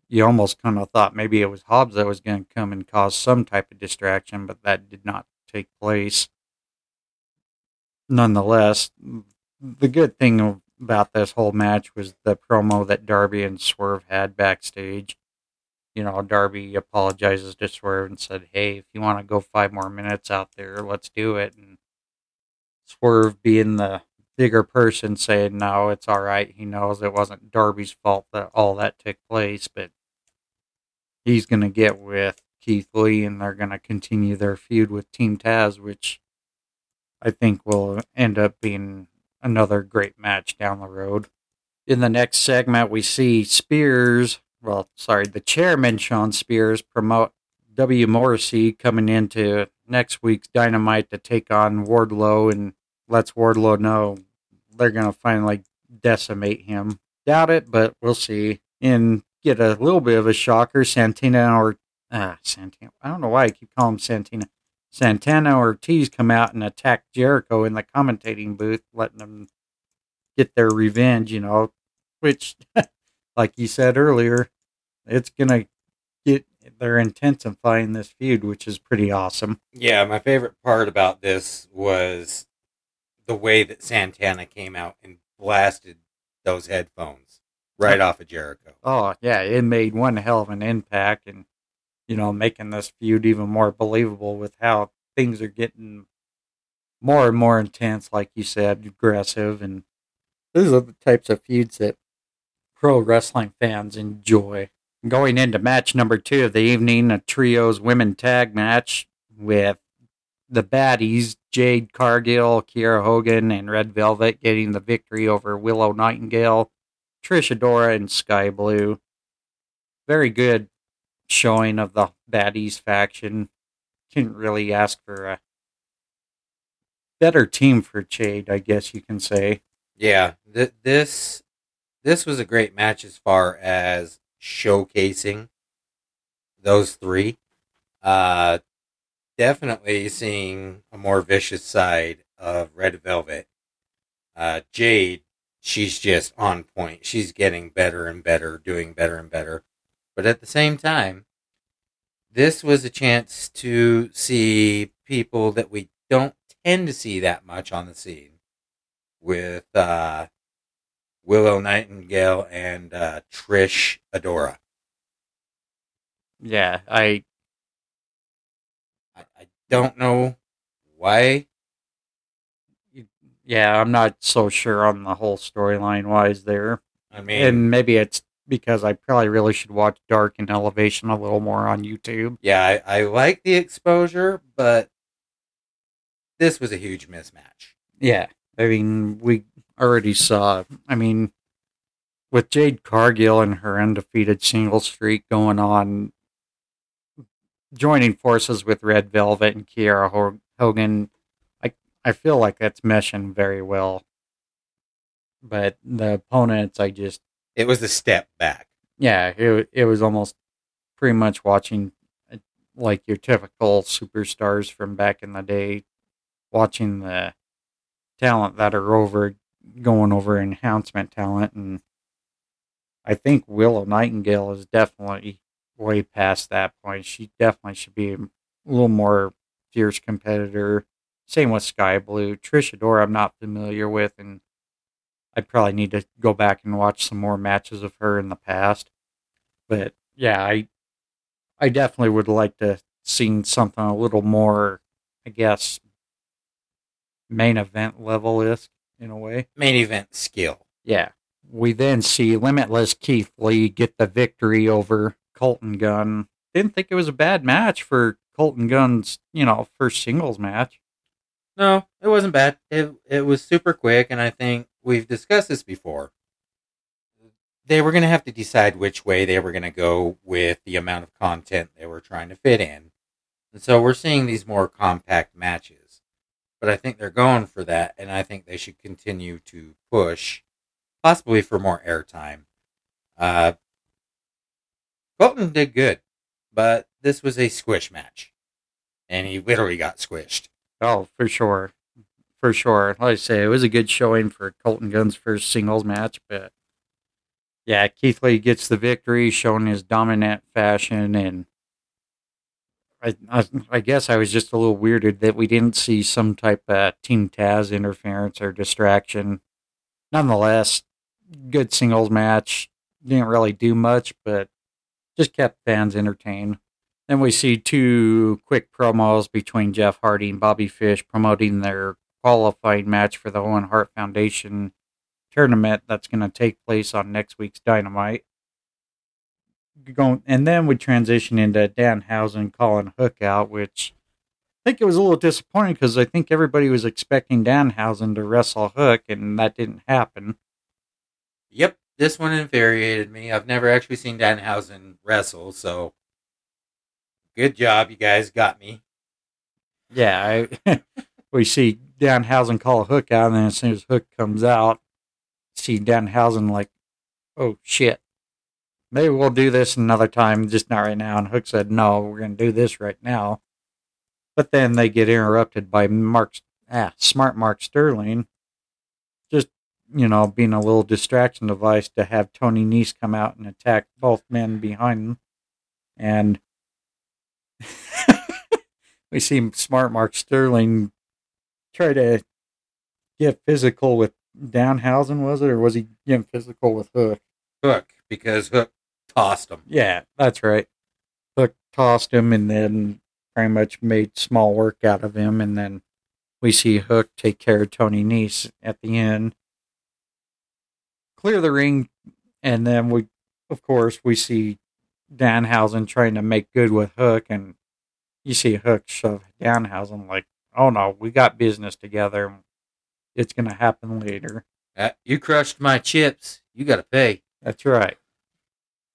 you almost kind of thought maybe it was Hobbs that was going to come and cause some type of distraction, but that did not take place. Nonetheless, the good thing about this whole match was the promo that Darby and Swerve had backstage you know, Darby apologizes to Swerve and said, "Hey, if you want to go five more minutes out there, let's do it." And Swerve, being the bigger person, saying, "No, it's all right." He knows it wasn't Darby's fault that all that took place, but he's going to get with Keith Lee, and they're going to continue their feud with Team Taz, which I think will end up being another great match down the road. In the next segment, we see Spears well, sorry, the chairman, Shawn Spears, promote W. Morrissey coming into next week's Dynamite to take on Wardlow and lets Wardlow know they're going to finally decimate him. Doubt it, but we'll see. And get a little bit of a shocker. Santina or, ah, Santina. I don't know why I keep calling him Santina. Santana Ortiz come out and attack Jericho in the commentating booth, letting them get their revenge, you know, which, like you said earlier, it's gonna get they're intensifying this feud, which is pretty awesome. Yeah, my favorite part about this was the way that Santana came out and blasted those headphones right off of Jericho. Oh yeah, it made one hell of an impact, and you know, making this feud even more believable with how things are getting more and more intense, like you said, aggressive, and these are the types of feuds that pro wrestling fans enjoy. Going into match number two of the evening, a trios women tag match with the baddies, Jade Cargill, Kiera Hogan, and Red Velvet getting the victory over Willow Nightingale, Trish Adora, and Skye Blue. Very good showing of the baddies faction. Couldn't really ask for a better team for Jade, I guess you can say. Yeah, th- this this was a great match as far as showcasing those three. Uh, definitely seeing a more vicious side of Red Velvet. Uh, Jade, she's just on point. She's getting better and better, doing better and better. But at the same time, this was a chance to see people that we don't tend to see that much on the scene with uh, Willow Nightingale and uh, Trish Adora. Yeah, I, I, I don't know why. Yeah, I'm not so sure on the whole storyline wise there. I mean, and maybe it's because I probably really should watch Dark and Elevation a little more on YouTube. Yeah, I, I like the exposure, but this was a huge mismatch. Yeah, I mean, we already saw. I mean, with Jade Cargill and her undefeated single streak going on, joining forces with Red Velvet and Kiera Hogan, I I feel like that's meshing very well. But the opponents, I just it was a step back. Yeah, it it was almost pretty much watching uh, like your typical superstars from back in the day, watching the talent that are over going over enhancement talent and I think Willow Nightingale is definitely way past that point. She definitely should be a little more fierce competitor. Same with Skye Blue. Trish Adora I'm not familiar with and I probably need to go back and watch some more matches of her in the past. But yeah, I I definitely would like to seen something a little more, I guess, main event level isk in a way. Main event skill. Yeah. We then see Limitless Keith Lee get the victory over Colton Gunn. Didn't think it was a bad match for Colton Gunn's, you know, first singles match. No, it wasn't bad. It it was super quick, and I think we've discussed this before. They were going to have to decide which way they were going to go with the amount of content they were trying to fit in. And so we're seeing these more compact matches. But I think they're going for that, and I think they should continue to push, possibly for more airtime. Uh, Colton did good, but this was a squish match. And he literally got squished. Oh, for sure. For sure. Like I say, it was a good showing for Colton Gunn's first singles match, but yeah, Keith Lee gets the victory, showing his dominant fashion, and I, I, I guess I was just a little weirded that we didn't see some type of Team Taz interference or distraction. Nonetheless, good singles match. Didn't really do much, but just kept fans entertained. Then we see two quick promos between Jeff Hardy and Bobby Fish promoting their qualifying match for the Owen Hart Foundation tournament that's going to take place on next week's Dynamite. Going, and then we transition into Danhausen calling Hook out, which I think it was a little disappointing because I think everybody was expecting Danhausen to wrestle Hook, and that didn't happen. Yep, this one infuriated me. I've never actually seen Danhausen wrestle, so good job, you guys got me. Yeah, I, we see Danhausen call a Hook out, and then as soon as Hook comes out, see Danhausen like, oh shit. Maybe we'll do this another time, just not right now. And Hook said, no, we're going to do this right now. But then they get interrupted by Mark, ah, smart Mark Sterling, just, you know, being a little distraction device to have Tony Nese come out and attack both men behind him. And we see smart Mark Sterling try to get physical with Danhausen, was it, or was he getting physical with Hook? Hook, because Hook tossed him. Yeah, that's right. Hook tossed him and then pretty much made small work out of him, and then we see Hook take care of Tony Nese at the end, clear the ring, and then we, of course, we see Danhausen trying to make good with Hook, and you see Hook shove Danhausen like, "Oh no, we got business together. It's gonna happen later." Uh, you crushed my chips. You got to pay. That's right.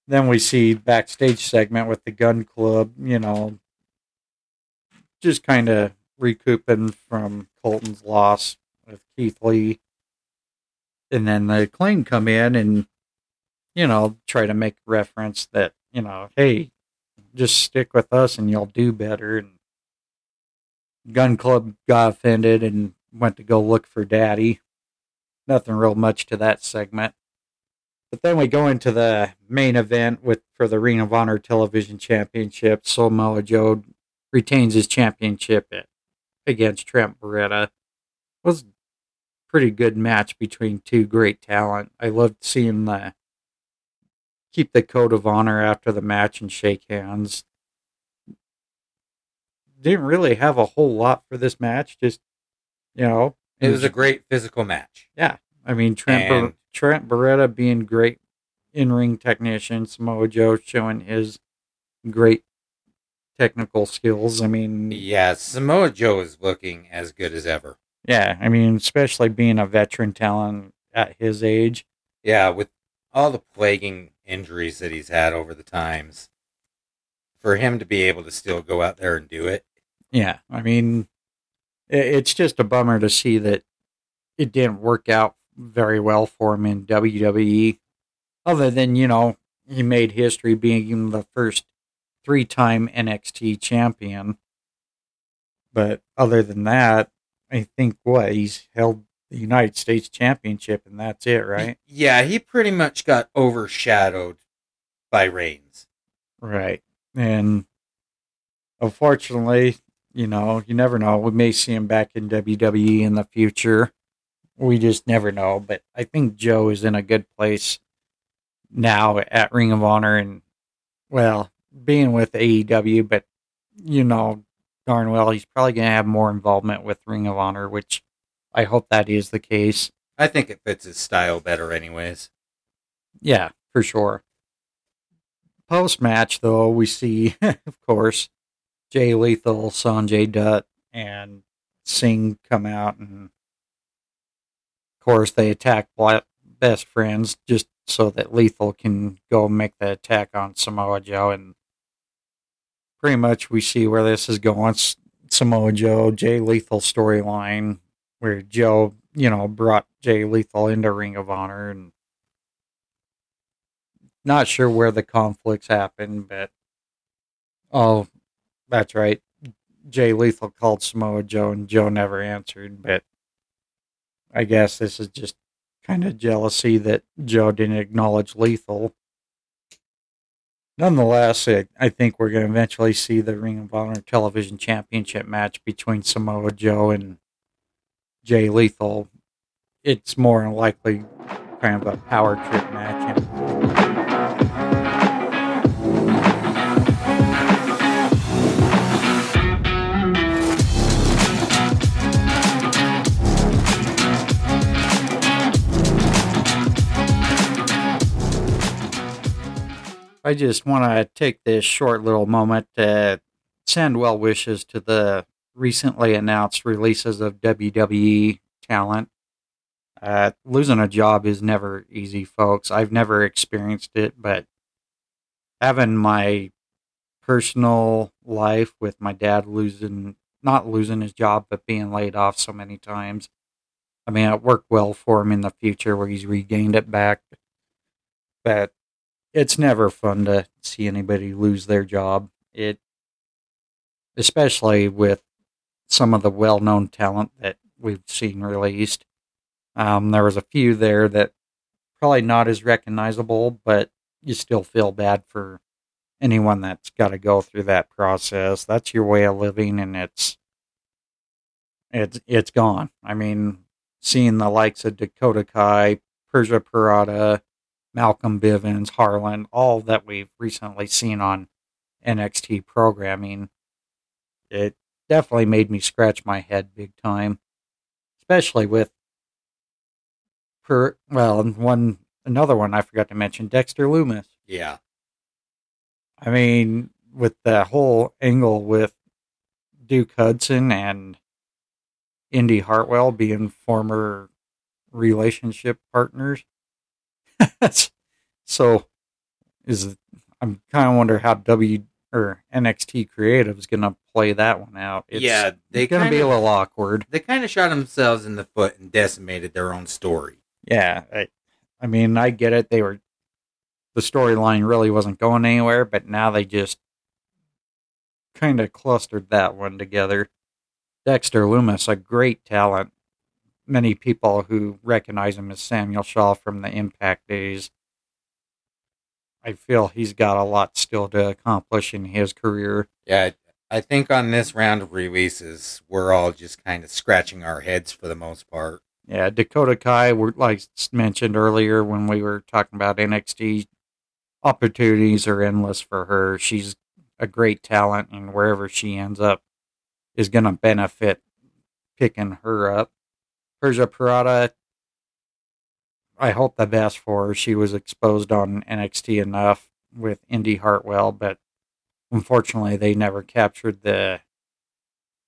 Then we see backstage segment with the Gunn Club, you know, just kind of recouping from Colton's loss with Keith Lee. And then the claim come in and, you know, try to make reference that, you know, hey, just stick with us and you'll do better. And Gunn Club got offended and went to go look for daddy. Nothing real much to that segment. But then we go into the main event with for the Ring of Honor Television Championship. Samoa Joe retains his championship at, against Trent Beretta. It was a pretty good match between two great talent. I loved seeing the keep the code of honor after the match and shake hands. Didn't really have a whole lot for this match. Just you know, It was a great physical match. yeah. I mean, Trent, Ber- Trent Beretta being great in ring technician, Samoa Joe showing his great technical skills. I mean, Yeah, Samoa Joe is looking as good as ever. yeah, I mean, especially being a veteran talent at his age. Yeah, with all the plaguing injuries that he's had over the times, for him to be able to still go out there and do it, Yeah, I mean, it's just a bummer to see that it didn't work out very well for him in WWE. Other than, you know, he made history being the first three time NXT champion. But other than that, I think what he's held the United States Championship and that's it, right? Yeah, he pretty much got overshadowed by Reigns. Right. And unfortunately, you know, you never know. We may see him back in WWE in the future. We just never know. But I think Joe is in a good place now at Ring of Honor and, well, being with AEW, but you know darn well he's probably going to have more involvement with Ring of Honor, which I hope that is the case. I think it fits his style better, anyways. Yeah, for sure. Post match, though, we see, of course, Jay Lethal, Sanjay Dutt, and Singh come out, and of course they attack best friends just so that Lethal can go make the attack on Samoa Joe, and pretty much we see where this is going. Samoa Joe, Jay Lethal storyline, where Joe, you know, brought Jay Lethal into Ring of Honor, and not sure where the conflicts happened, but oh, that's right. Jay Lethal called Samoa Joe, and Joe never answered. But I guess this is just kind of jealousy that Joe didn't acknowledge Lethal. Nonetheless, it, I think we're going to eventually see the Ring of Honor Television Championship match between Samoa Joe and Jay Lethal. It's more likely kind of a power trip match. I just want to take this short little moment to send well wishes to the recently announced releases of WWE talent. Uh, losing a job is never easy, folks. I've never experienced it, but having my personal life with my dad losing, not losing his job, but being laid off so many times. I mean, it worked well for him in the future where he's regained it back. But it's never fun to see anybody lose their job. It, especially with some of the well-known talent that we've seen released. Um, there was a few there that probably not as recognizable, but you still feel bad for anyone that's got to go through that process. That's your way of living, and it's it's it's gone. I mean, seeing the likes of Dakota Kai, Persia Pirotta, Malcolm Bivens, Harland, all that we've recently seen on NXT programming, it definitely made me scratch my head big time, especially with per well, one another one I forgot to mention, Dexter Lumis. Yeah. I mean, with the whole angle with Duke Hudson and Indy Hartwell being former relationship partners, so is I'm kind of wonder how W or NXT Creative is going to play that one out. It's, yeah, they going to be a little awkward. They kind of shot themselves in the foot and decimated their own story. Yeah, I, I mean, I get it. They were the storyline really wasn't going anywhere, but now they just kind of clustered that one together. Dexter Lumis, a great talent, many people who recognize him as Samuel Shaw from the Impact days. I feel he's got a lot still to accomplish in his career. Yeah, I think on this round of releases, we're all just kind of scratching our heads for the most part. Yeah, Dakota Kai, like mentioned earlier when we were talking about NXT, opportunities are endless for her. She's a great talent, and wherever she ends up is going to benefit picking her up. Persia Pirotta, I hope the best for her. She was exposed on NXT enough with Indy Hartwell, but unfortunately, they never captured the.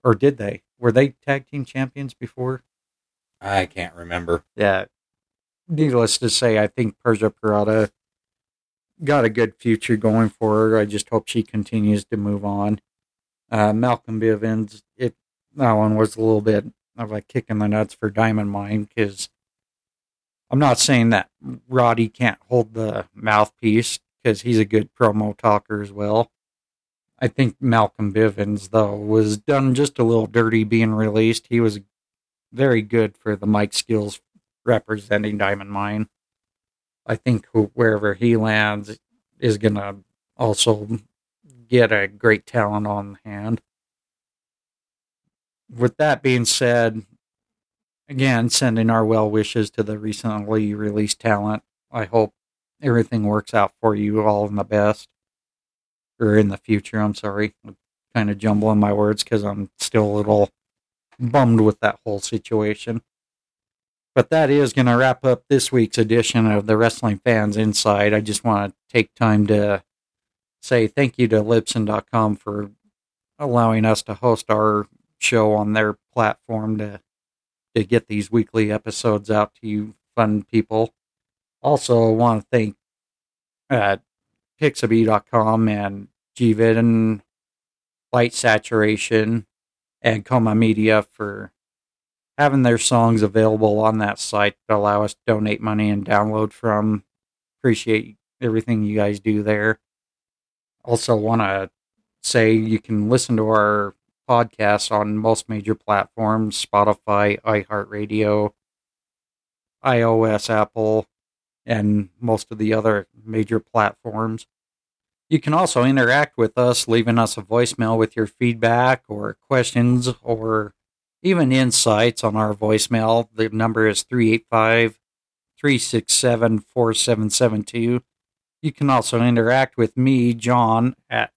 Or did they? Were they tag team champions before? I can't remember. Yeah. Needless to say, I think Persia Pirotta got a good future going for her. I just hope she continues to move on. Uh, Malcolm Bivens, it that one was a little bit of a kick in the nuts for Diamond Mine because I'm not saying that Roddy can't hold the mouthpiece because he's a good promo talker as well. I think Malcolm Bivens, though, was done just a little dirty being released. He was very good for the mic skills representing Diamond Mine. I think wherever he lands is going to also get a great talent on hand with that being said, again, sending our well wishes to the recently released talent. I hope everything works out for you all in the best, or in the future. I'm sorry, kind of jumbling my words because I'm still a little bummed with that whole situation. But that is going to wrap up this week's edition of the Wrestling Fans Incite. I just want to take time to say thank you to Libsyn.com for allowing us to host our show on their platform to to get these weekly episodes out to you fun people. Also, want to thank uh, Pixabay.com and GVid and Light Saturation and Coma Media for having their songs available on that site to allow us to donate money and download from. Appreciate everything you guys do there. Also, want to say you can listen to our podcast on most major platforms Spotify, iHeartRadio, iOS, Apple, and most of the other major platforms. You can also interact with us, leaving us a voicemail with your feedback or questions or even insights on our voicemail. The number is 385 367 4772. You can also interact with me, John, at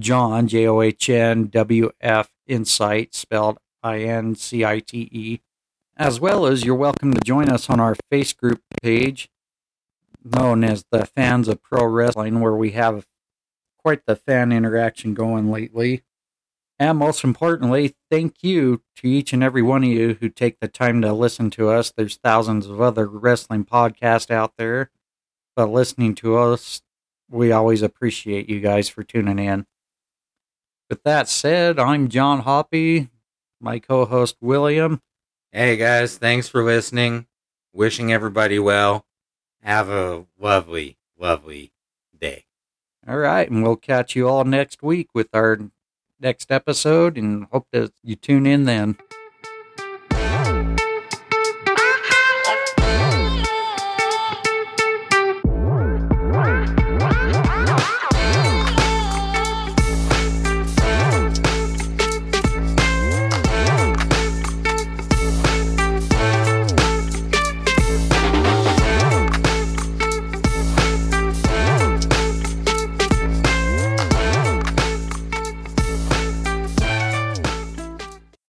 John, J O H N W F Incite, spelled I N C I T E, as well as you're welcome to join us on our face group page known as the Fans of Pro Wrestling, where we have quite the fan interaction going lately. And most importantly, thank you to each and every one of you who take the time to listen to us. There's thousands of other wrestling podcasts out there, but listening to us, we always appreciate you guys for tuning in. With that said, I'm John Hoppe, my co host William. Hey guys, thanks for listening. Wishing everybody well. Have a lovely, lovely day. All right, and we'll catch you all next week with our next episode and hope that you tune in then.